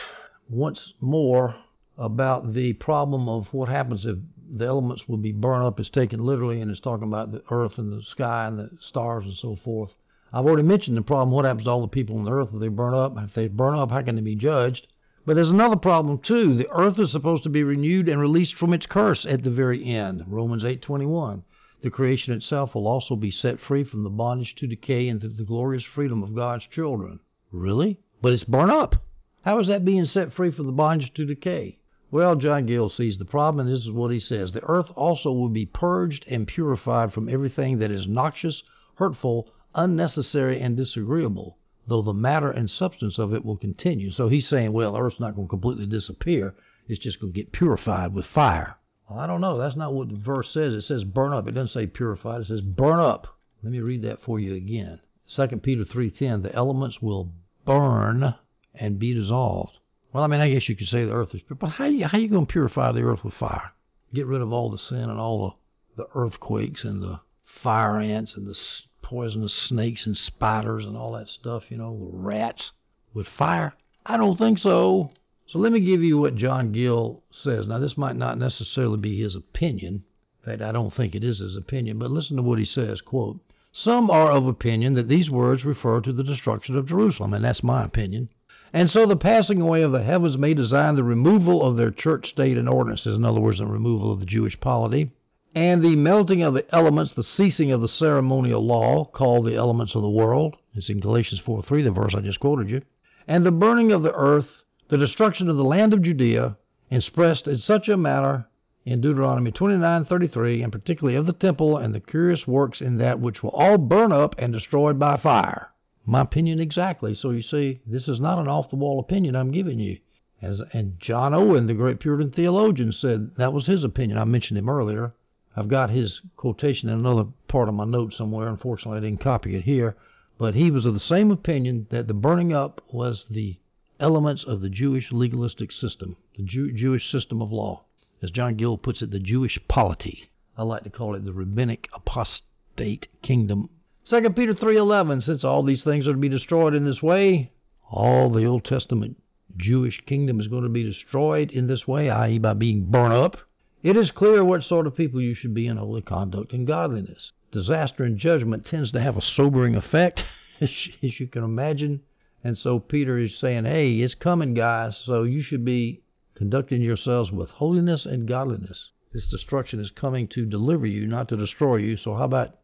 once more about the problem of what happens if the elements will be burned up is taken literally and it's talking about the earth and the sky and the stars and so forth. I've already mentioned the problem what happens to all the people on the earth if they burn up. If they burn up, how can they be judged? But there's another problem too. The earth is supposed to be renewed and released from its curse at the very end. Romans 8:21. The creation itself will also be set free from the bondage to decay into the glorious freedom of God's children. Really? But it's burnt up. How is that being set free from the bondage to decay? Well, John Gill sees the problem, and this is what he says The earth also will be purged and purified from everything that is noxious, hurtful, unnecessary, and disagreeable, though the matter and substance of it will continue. So he's saying, well, earth's not going to completely disappear, it's just going to get purified with fire. I don't know. That's not what the verse says. It says burn up. It doesn't say purified. It says burn up. Let me read that for you again. 2 Peter 3:10. The elements will burn and be dissolved. Well, I mean, I guess you could say the earth is, but how you how you going to purify the earth with fire? Get rid of all the sin and all the the earthquakes and the fire ants and the poisonous snakes and spiders and all that stuff. You know, the rats with fire. I don't think so. So let me give you what John Gill says. Now, this might not necessarily be his opinion. In fact, I don't think it is his opinion, but listen to what he says, quote, Some are of opinion that these words refer to the destruction of Jerusalem, and that's my opinion. And so the passing away of the heavens may design the removal of their church state and ordinances, in other words, the removal of the Jewish polity, and the melting of the elements, the ceasing of the ceremonial law, called the elements of the world. It's in Galatians 4 3, the verse I just quoted you. And the burning of the earth the destruction of the land of Judea, expressed in such a manner in Deuteronomy 29:33, and particularly of the temple and the curious works in that which will all burn up and destroyed by fire. My opinion exactly. So you see, this is not an off-the-wall opinion I'm giving you. As, and John Owen, the great Puritan theologian, said that was his opinion. I mentioned him earlier. I've got his quotation in another part of my notes somewhere. Unfortunately, I didn't copy it here. But he was of the same opinion that the burning up was the elements of the Jewish legalistic system, the Jew- Jewish system of law. As John Gill puts it, the Jewish polity. I like to call it the rabbinic apostate kingdom. 2 Peter 3:11 since all these things are to be destroyed in this way, all the Old Testament Jewish kingdom is going to be destroyed in this way, i.e. by being burned up. It is clear what sort of people you should be in holy conduct and godliness. Disaster and judgment tends to have a sobering effect, as you can imagine. And so Peter is saying, hey, it's coming, guys, so you should be conducting yourselves with holiness and godliness. This destruction is coming to deliver you, not to destroy you. So how about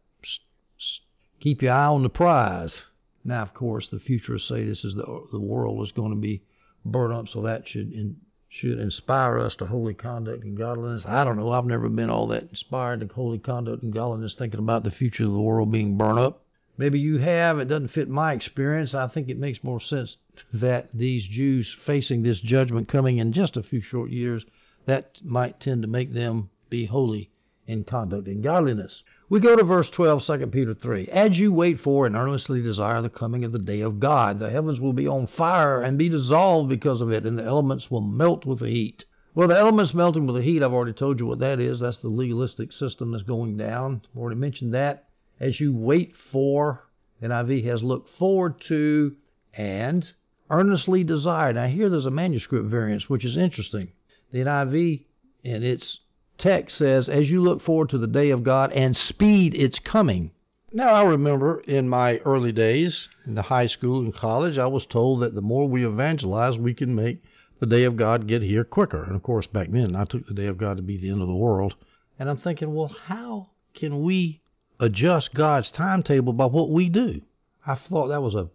keep your eye on the prize? Now, of course, the futurists say this is the the world is going to be burnt up, so that should in, should inspire us to holy conduct and godliness. I don't know. I've never been all that inspired to holy conduct and godliness, thinking about the future of the world being burned up. Maybe you have. It doesn't fit my experience. I think it makes more sense that these Jews facing this judgment coming in just a few short years, that might tend to make them be holy in conduct and godliness. We go to verse 12, 2 Peter 3. As you wait for and earnestly desire the coming of the day of God, the heavens will be on fire and be dissolved because of it, and the elements will melt with the heat. Well, the elements melting with the heat, I've already told you what that is. That's the legalistic system that's going down. I've already mentioned that. As you wait for, NIV has looked forward to, and earnestly desired. Now, here there's a manuscript variance, which is interesting. The NIV in its text says, As you look forward to the day of God and speed its coming. Now, I remember in my early days in the high school and college, I was told that the more we evangelize, we can make the day of God get here quicker. And of course, back then, I took the day of God to be the end of the world. And I'm thinking, well, how can we adjust God's timetable by what we do? I thought that was a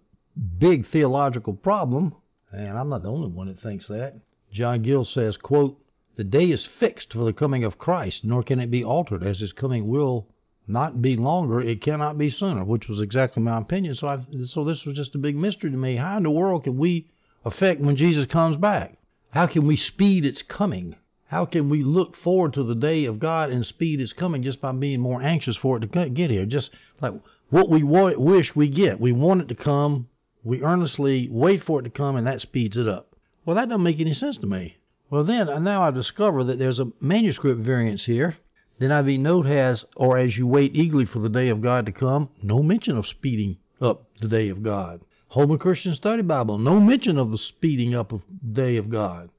big theological problem, and I'm not the only one that thinks that. John Gill says, quote, the day is fixed for the coming of Christ, nor can it be altered, as his coming will not be longer, it cannot be sooner, which was exactly my opinion. So, I, so this was just a big mystery to me. How in the world can we affect when Jesus comes back? How can we speed its coming? How can we look forward to the day of God and speed its coming just by being more anxious for it to get here? Just like what we wish we get. We want it to come. We earnestly wait for it to come, and that speeds it up. Well, that doesn't make any sense to me. Well, then, uh, now I've discovered that there's a manuscript variance here. The NIV note has, or as you wait eagerly for the day of God to come, no mention of speeding up the day of God. Holman Christian Study Bible, no mention of the speeding up of the day of God.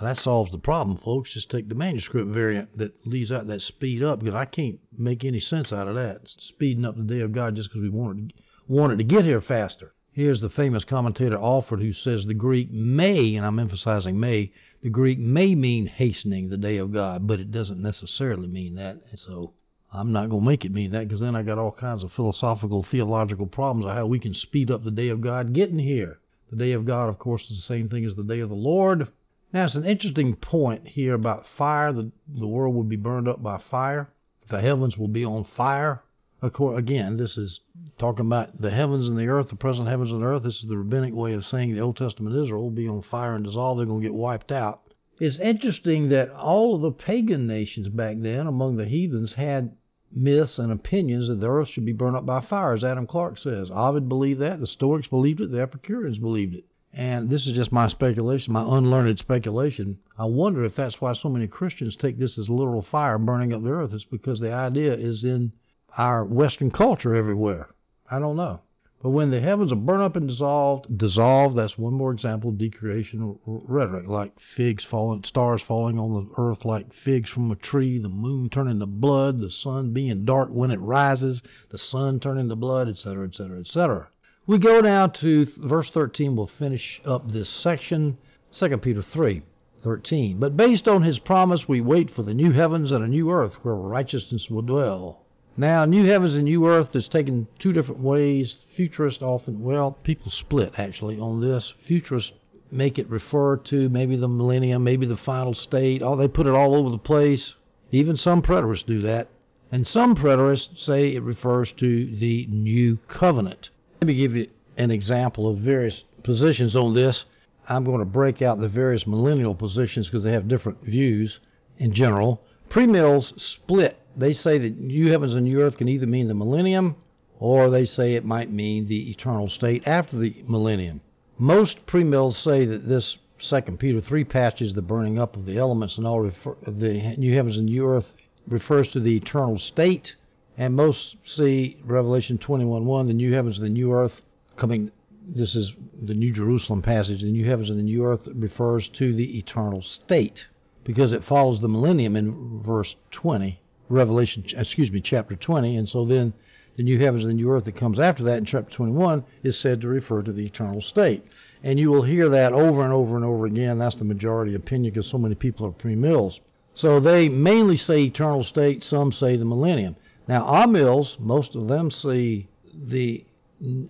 Well, that solves the problem, folks. Just take the manuscript variant that leaves out that speed up, because I can't make any sense out of that. Speeding up the day of God just because we wanted wanted to get here faster. Here's the famous commentator Alford who says the Greek may, and I'm emphasizing may, the Greek may mean hastening the day of God, but it doesn't necessarily mean that. So I'm not going to make it mean that because then I got all kinds of philosophical, theological problems of how we can speed up the day of God getting here. The day of God, of course, is the same thing as the day of the Lord. Now, it's an interesting point here about fire. The, the world will be burned up by fire. The heavens will be on fire. Again, this is talking about the heavens and the earth, the present heavens and earth. This is the rabbinic way of saying the Old Testament Israel will be on fire and dissolved. They're going to get wiped out. It's interesting that all of the pagan nations back then, among the heathens, had myths and opinions that the earth should be burned up by fire, as Adam Clarke says. Ovid believed that, the Stoics believed it, the Epicureans believed it. And this is just my speculation, my unlearned speculation. I wonder if that's why so many Christians take this as literal fire burning up the earth. It's because the idea is in our Western culture everywhere. I don't know. But when the heavens are burned up and dissolved, dissolved, that's one more example of decreation rhetoric, like figs falling, stars falling on the earth like figs from a tree, the moon turning to blood, the sun being dark when it rises, the sun turning to blood, etc., etc., etc. We go now to verse 13. We'll finish up this section, 2 Peter 3. 13. But based on his promise, we wait for the new heavens and a new earth where righteousness will dwell. Now, New Heavens and New Earth is taken two different ways. Futurists often, well, people split actually on this. Futurists make it refer to maybe the millennium, maybe the final state. Oh, they put it all over the place. Even some preterists do that. And some preterists say it refers to the new covenant. Let me give you an example of various positions on this. I'm going to break out the various millennial positions because they have different views in general. Premills split they say that new heavens and new earth can either mean the millennium or they say it might mean the eternal state after the millennium. Most premills say that this Second Peter 3 passage, the burning up of the elements and all refer, the new heavens and new earth, refers to the eternal state. And most see Revelation 21:1, the new heavens and the new earth coming. This is the New Jerusalem passage. The new heavens and the new earth refers to the eternal state because it follows the millennium in verse 20. Revelation, excuse me, chapter 20. And so then the new heavens and the new earth that comes after that in chapter 21 is said to refer to the eternal state. And you will hear that over and over and over again. That's the majority opinion because so many people are premills. So they mainly say eternal state, some say the millennium. Now, amills, most of them see the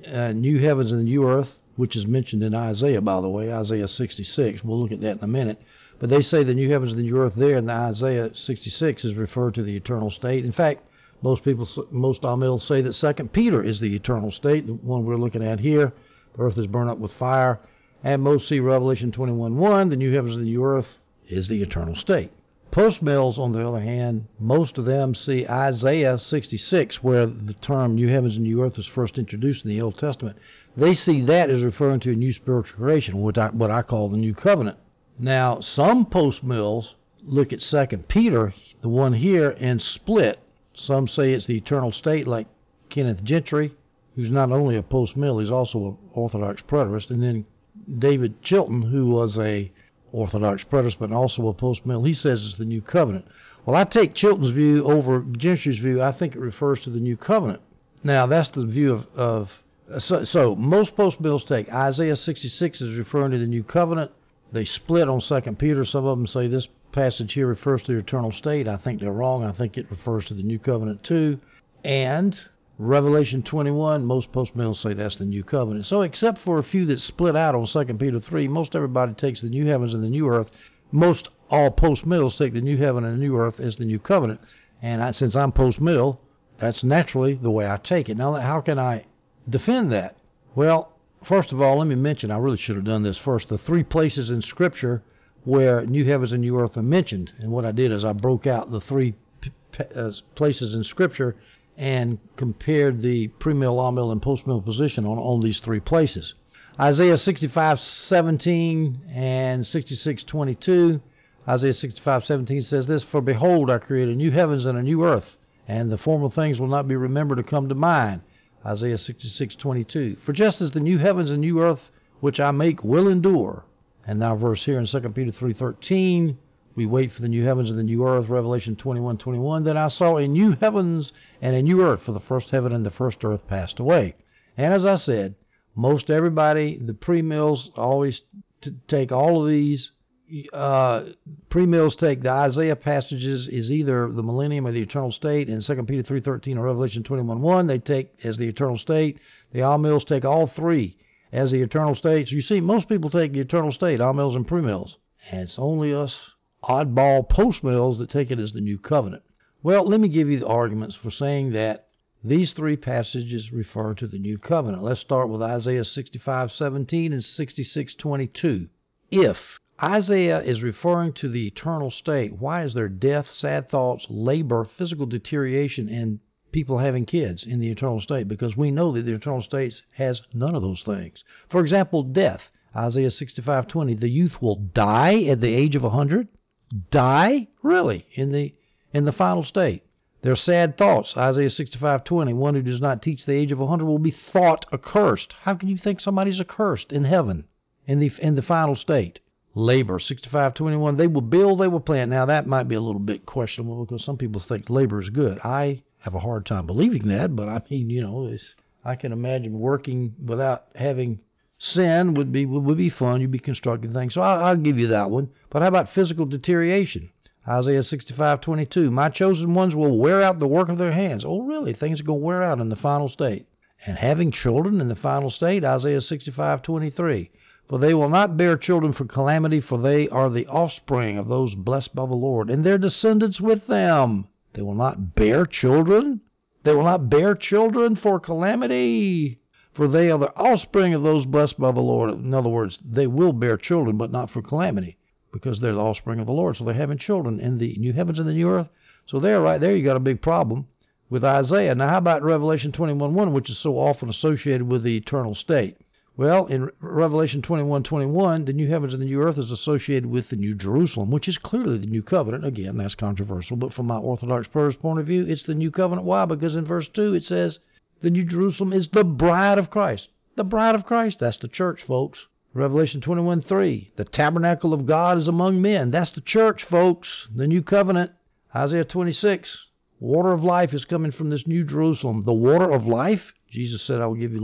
uh, new heavens and the new earth, which is mentioned in Isaiah, by the way, Isaiah 66. We'll look at that in a minute. But they say the new heavens and the new earth there in the Isaiah 66 is referred to the eternal state. In fact, most people, most Amil say that Second Peter is the eternal state, the one we're looking at here. The earth is burned up with fire. And most see Revelation 21:1, the new heavens and the new earth is the eternal state. Post mills, on the other hand, most of them see Isaiah 66, where the term new heavens and new earth is first introduced in the Old Testament. They see that as referring to a new spiritual creation, what I, what I call the new covenant. Now, some post mills look at Second Peter, the one here, and split. Some say it's the eternal state, like Kenneth Gentry, who's not only a post mill, he's also an Orthodox preterist, and then David Chilton, who was a Orthodox preterist, but also a post mill. He says it's the new covenant. Well, I take Chilton's view over Gentry's view. I think it refers to the new covenant. Now, that's the view of, of so, so most post mills take Isaiah 66 is referring to the new covenant. They split on Second Peter. Some of them say this passage here refers to the eternal state. I think they're wrong. I think it refers to the new covenant too. And Revelation 21, most post mills say that's the new covenant. So, except for a few that split out on 2 Peter 3, most everybody takes the new heavens and the new earth. Most all post mills take the new heaven and the new earth as the new covenant. And I, since I'm post mill, that's naturally the way I take it. Now, how can I defend that? Well, first of all, let me mention, I really should have done this first, the three places in Scripture where new heavens and new earth are mentioned. And what I did is I broke out the three uh, places in Scripture and compared the pre-mill, mill, and post-mill position on, on these three places. Isaiah 65:17 and 66:22. Isaiah 65:17 says this, "For behold, I create a new heavens and a new earth, and the former things will not be remembered or come to mind." Isaiah 66:22. For just as the new heavens and new earth which I make will endure, and now verse here in 2 Peter 3:13, we wait for the new heavens and the new earth, Revelation 21 21. Then I saw a new heavens and a new earth, for the first heaven and the first earth passed away. And as I said, most everybody, the pre mills always t- take all of these. Uh, pre mills take the Isaiah passages is either the millennium or the eternal state, and 2 Peter 3.13 or Revelation 21:1 they take as the eternal state. The amills take all three as the eternal state. So you see, most people take the eternal state, amills and pre mills. And it's only us oddball post that take it as the new covenant. Well, let me give you the arguments for saying that these three passages refer to the new covenant. Let's start with Isaiah 65:17 and 66:22. If Isaiah is referring to the eternal state, why is there death, sad thoughts, labor, physical deterioration, and people having kids in the eternal state? Because we know that the eternal state has none of those things. For example, death. Isaiah 65:20, the youth will die at the age of a 100 die really in the in the final state. Their sad thoughts. Isaiah 65:20. One who does not teach the age of a 100 will be thought accursed. How can you think somebody's accursed in heaven in the in the final state? Labor 65:21. They will build, they will plant. Now that might be a little bit questionable because some people think labor is good. I have a hard time believing that, but I mean, you know, it's I can imagine working without having sin would be would be fun. You'd be constructing things. So I'll, I'll give you that one. But how about physical deterioration? Isaiah 65:22. My chosen ones will wear out the work of their hands. Oh, really? Things are going to wear out in the final state. And having children in the final state, Isaiah 65:23. For they will not bear children for calamity, for they are the offspring of those blessed by the Lord, and their descendants with them. They will not bear children. They will not bear children for calamity for they are the offspring of those blessed by the Lord. In other words, they will bear children, but not for calamity, because they're the offspring of the Lord. So they're having children in the new heavens and the new earth. So there, right there, you got a big problem with Isaiah. Now, how about Revelation 21:1, which is so often associated with the eternal state? Well, in Revelation 21:21, the new heavens and the new earth is associated with the new Jerusalem, which is clearly the new covenant. Again, that's controversial, but from my Orthodox Preterist point of view, it's the new covenant. Why? Because in verse 2 it says, the New Jerusalem is the bride of Christ. The bride of Christ. That's the church, folks. Revelation 21 3. The tabernacle of God is among men. That's the church, folks. The new covenant. Isaiah 26. Water of life is coming from this new Jerusalem. The water of life. Jesus said, I will give you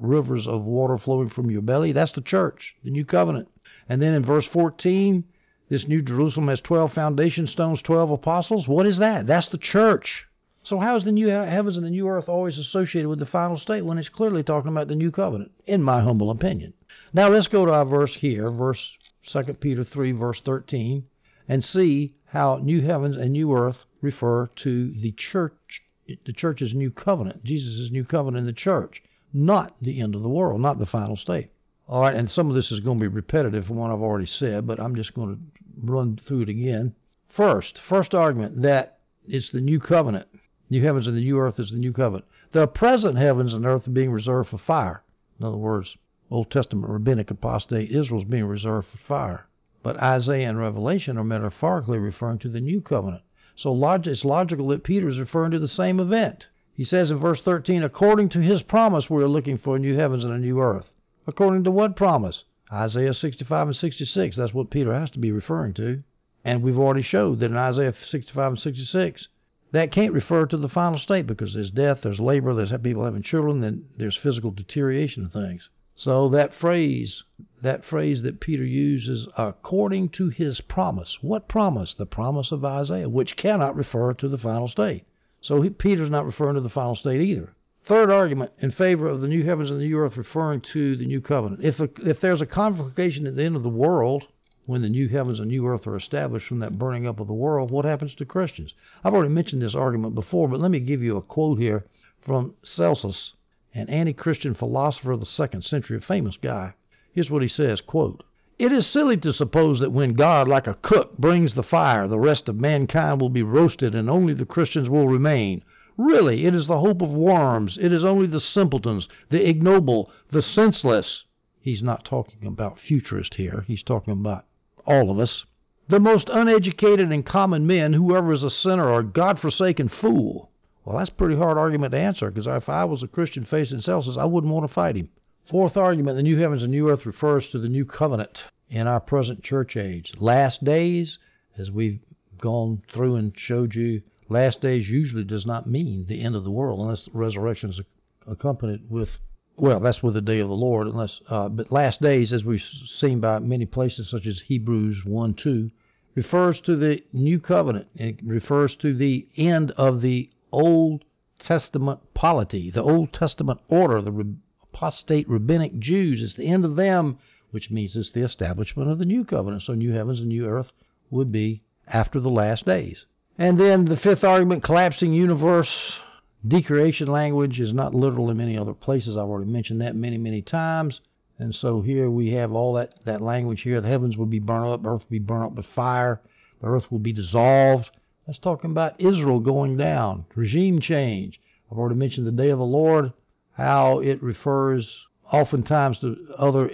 rivers of water flowing from your belly. That's the church, the new covenant. And then in verse 14, this new Jerusalem has 12 foundation stones, 12 apostles. What is that? That's the church. So how is the new heavens and the new earth always associated with the final state when it's clearly talking about the new covenant, in my humble opinion? Now let's go to our verse here, verse 2 Peter 3, verse 13, and see how new heavens and new earth refer to the church, the church's new covenant, Jesus' new covenant in the church, not the end of the world, not the final state. All right, and some of this is going to be repetitive from what I've already said, but I'm just going to run through it again. First, first argument that it's the new covenant. New heavens and the new earth is the new covenant. The present heavens and earth are being reserved for fire. In other words, Old Testament rabbinic apostate Israel is being reserved for fire. But Isaiah and Revelation are metaphorically referring to the new covenant. So it's logical that Peter is referring to the same event. He says in verse 13, according to his promise, we are looking for a new heavens and a new earth. According to what promise? Isaiah 65 and 66. That's what Peter has to be referring to. And we've already showed that in Isaiah 65 and 66, that can't refer to the final state because there's death, there's labor, there's people having children, then there's physical deterioration of things. So that phrase, that phrase that Peter uses, according to his promise. What promise? The promise of Isaiah, which cannot refer to the final state. So he, Peter's not referring to the final state either. Third argument in favor of the new heavens and the new earth referring to the new covenant. If, a, if there's a conflagration at the end of the world, when the new heavens and new earth are established from that burning up of the world, what happens to Christians? I've already mentioned this argument before, but let me give you a quote here from Celsus, an anti-Christian philosopher of the second century, a famous guy. Here's what he says, quote, It is silly to suppose that when God, like a cook, brings the fire, the rest of mankind will be roasted and only the Christians will remain. Really, it is the hope of worms. It is only the simpletons, the ignoble, the senseless. He's not talking about futurist here. He's talking about all of us. The most uneducated and common men, whoever is a sinner or God-forsaken fool. Well, that's a pretty hard argument to answer because if I was a Christian facing Celsus, I wouldn't want to fight him. Fourth argument, the new heavens and new earth refers to the new covenant in our present church age. Last days, as we've gone through and showed you, last days usually does not mean the end of the world unless the resurrection is accompanied with well, that's with the day of the Lord, unless, uh, but last days, as we've seen by many places, such as Hebrews 1 2, refers to the new covenant. It refers to the end of the Old Testament polity, the Old Testament order, the apostate rabbinic Jews. It's the end of them, which means it's the establishment of the new covenant. So, new heavens and new earth would be after the last days. And then the fifth argument collapsing universe Decreation language is not literal in many other places. I've already mentioned that many, many times. And so here we have all that, that language here. The heavens will be burned up, earth will be burned up with fire, the earth will be dissolved. That's talking about Israel going down, regime change. I've already mentioned the day of the Lord, how it refers oftentimes to other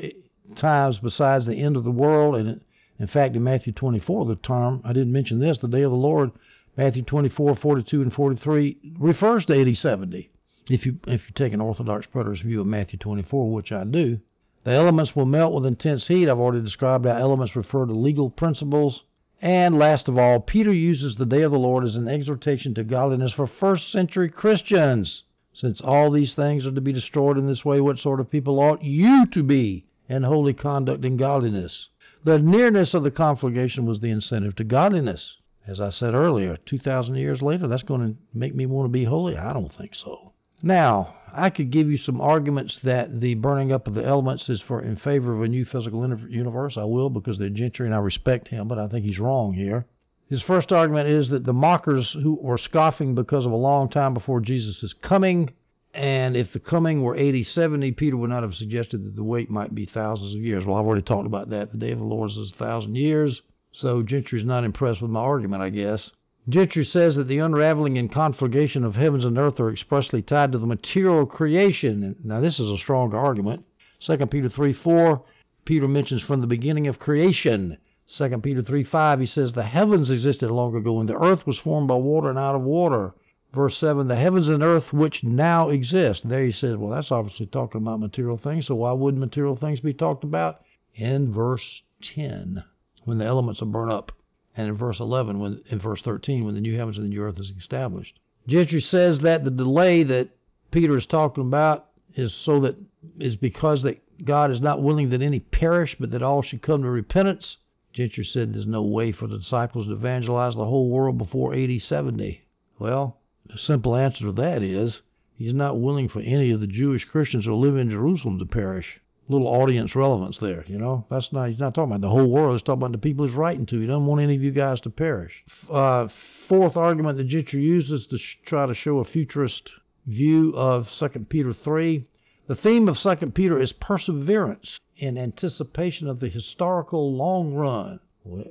times besides the end of the world. And in fact, in Matthew 24, the term, I didn't mention this, the day of the Lord Matthew 24, 42, and 43 refers to AD 70. If you if you take an Orthodox preterist view of Matthew 24, which I do, the elements will melt with intense heat. I've already described how elements refer to legal principles. And last of all, Peter uses the day of the Lord as an exhortation to godliness for first century Christians. Since all these things are to be destroyed in this way, what sort of people ought you to be in holy conduct and godliness? The nearness of the conflagration was the incentive to godliness. As I said earlier, 2,000 years later, that's going to make me want to be holy? I don't think so. Now, I could give you some arguments that the burning up of the elements is for in favor of a new physical universe. I will because they're Gentry and I respect him, but I think he's wrong here. His first argument is that the mockers who were scoffing because of a long time before Jesus' coming, and if the coming were AD 70, Peter would not have suggested that the wait might be thousands of years. Well, I've already talked about that. The day of the Lord is a thousand years. So Gentry's not impressed with my argument, I guess. Gentry says that the unraveling and conflagration of heavens and earth are expressly tied to the material creation. Now, this is a strong argument. 2 Peter 3 4, Peter mentions from the beginning of creation. 2 Peter 3 5, he says, The heavens existed long ago, and the earth was formed by water and out of water. Verse 7, the heavens and earth which now exist. There he says, well, that's obviously talking about material things, so why wouldn't material things be talked about? In verse 10 when the elements are burnt up, and in verse 11, when in verse 13, when the new heavens and the new earth is established. Gentry says that the delay that Peter is talking about is so that is because that God is not willing that any perish, but that all should come to repentance. Gentry said there's no way for the disciples to evangelize the whole world before AD 70. Well, the simple answer to that is he's not willing for any of the Jewish Christians who live in Jerusalem to perish little audience relevance there. You know, that's not he's not talking about the whole world. He's talking about the people he's writing to. He doesn't want any of you guys to perish. Uh, fourth argument that Gentry uses to sh- try to show a futurist view of Second Peter three. The theme of Second Peter is perseverance in anticipation of the historical long run.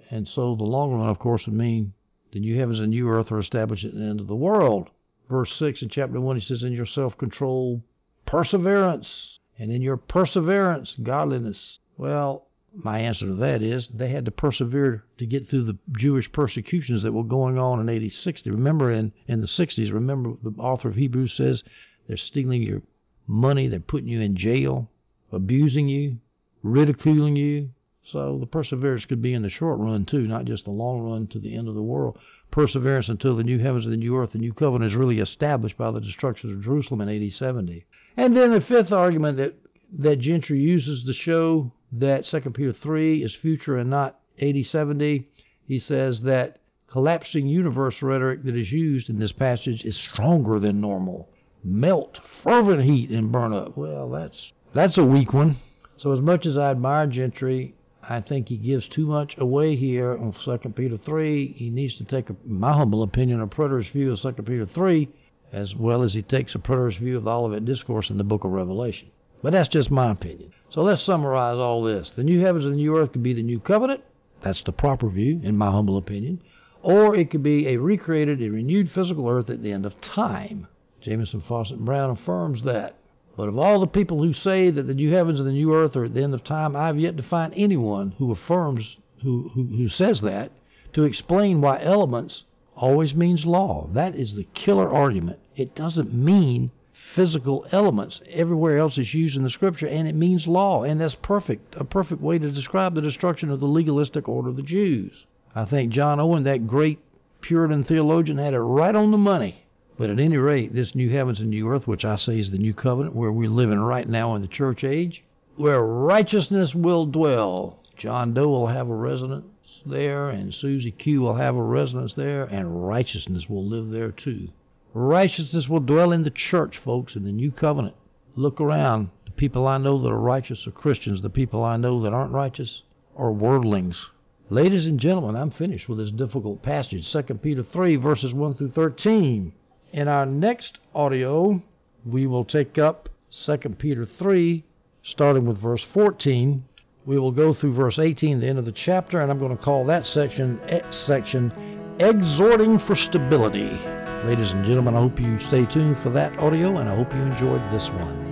And so the long run, of course, would mean the new heavens and new earth are established at the end of the world. Verse 6 in chapter 1, he says, In your self control, perseverance, and in your perseverance, godliness. Well, my answer to that is they had to persevere to get through the Jewish persecutions that were going on in AD 60. Remember, in, in the 60s, remember the author of Hebrews says they're stealing your money, they're putting you in jail, abusing you, ridiculing you. So the perseverance could be in the short run too, not just the long run to the end of the world. Perseverance until the new heavens and the new earth, the new covenant is really established by the destruction of Jerusalem in AD 70. And then the fifth argument that that Gentry uses to show that 2 Peter 3 is future and not AD 70. He says that collapsing universe rhetoric that is used in this passage is stronger than normal. Melt, fervent heat, and burn up. Well, that's that's a weak one. So as much as I admire Gentry, I think he gives too much away here on 2 Peter 3. He needs to take, a, my humble opinion, a preterist view of 2 Peter 3, as well as he takes a preterist view of the Olivet Discourse in the book of Revelation. But that's just my opinion. So let's summarize all this. The new heavens and the new earth could be the new covenant. That's the proper view, in my humble opinion. Or it could be a recreated, a renewed physical earth at the end of time. Jamieson Fausset Brown affirms that. But of all the people who say that the new heavens and the new earth are at the end of time, I've yet to find anyone who affirms, who, who, who says that, to explain why elements always means law. That is the killer argument. It doesn't mean physical elements. Everywhere else is used in the scripture, and it means law, and that's perfect, a perfect way to describe the destruction of the legalistic order of the Jews. I think John Owen, that great Puritan theologian, had it right on the money. But at any rate, this new heavens and new earth, which I say is the new covenant, where we're living right now in the church age, where righteousness will dwell. John Doe will have a residence there, and Susie Q will have a residence there, and righteousness will live there too. Righteousness will dwell in the church, folks, in the new covenant. Look around. The people I know that are righteous are Christians. The people I know that aren't righteous are worldlings. Ladies and gentlemen, I'm finished with this difficult passage, 2 Peter 3, verses 1 through 13. In our next audio, we will take up 2 Peter 3, starting with verse 14. We will go through verse 18, the end of the chapter, and I'm going to call that section, eh, section Exhorting for Stability. Ladies and gentlemen, I hope you stay tuned for that audio, and I hope you enjoyed this one.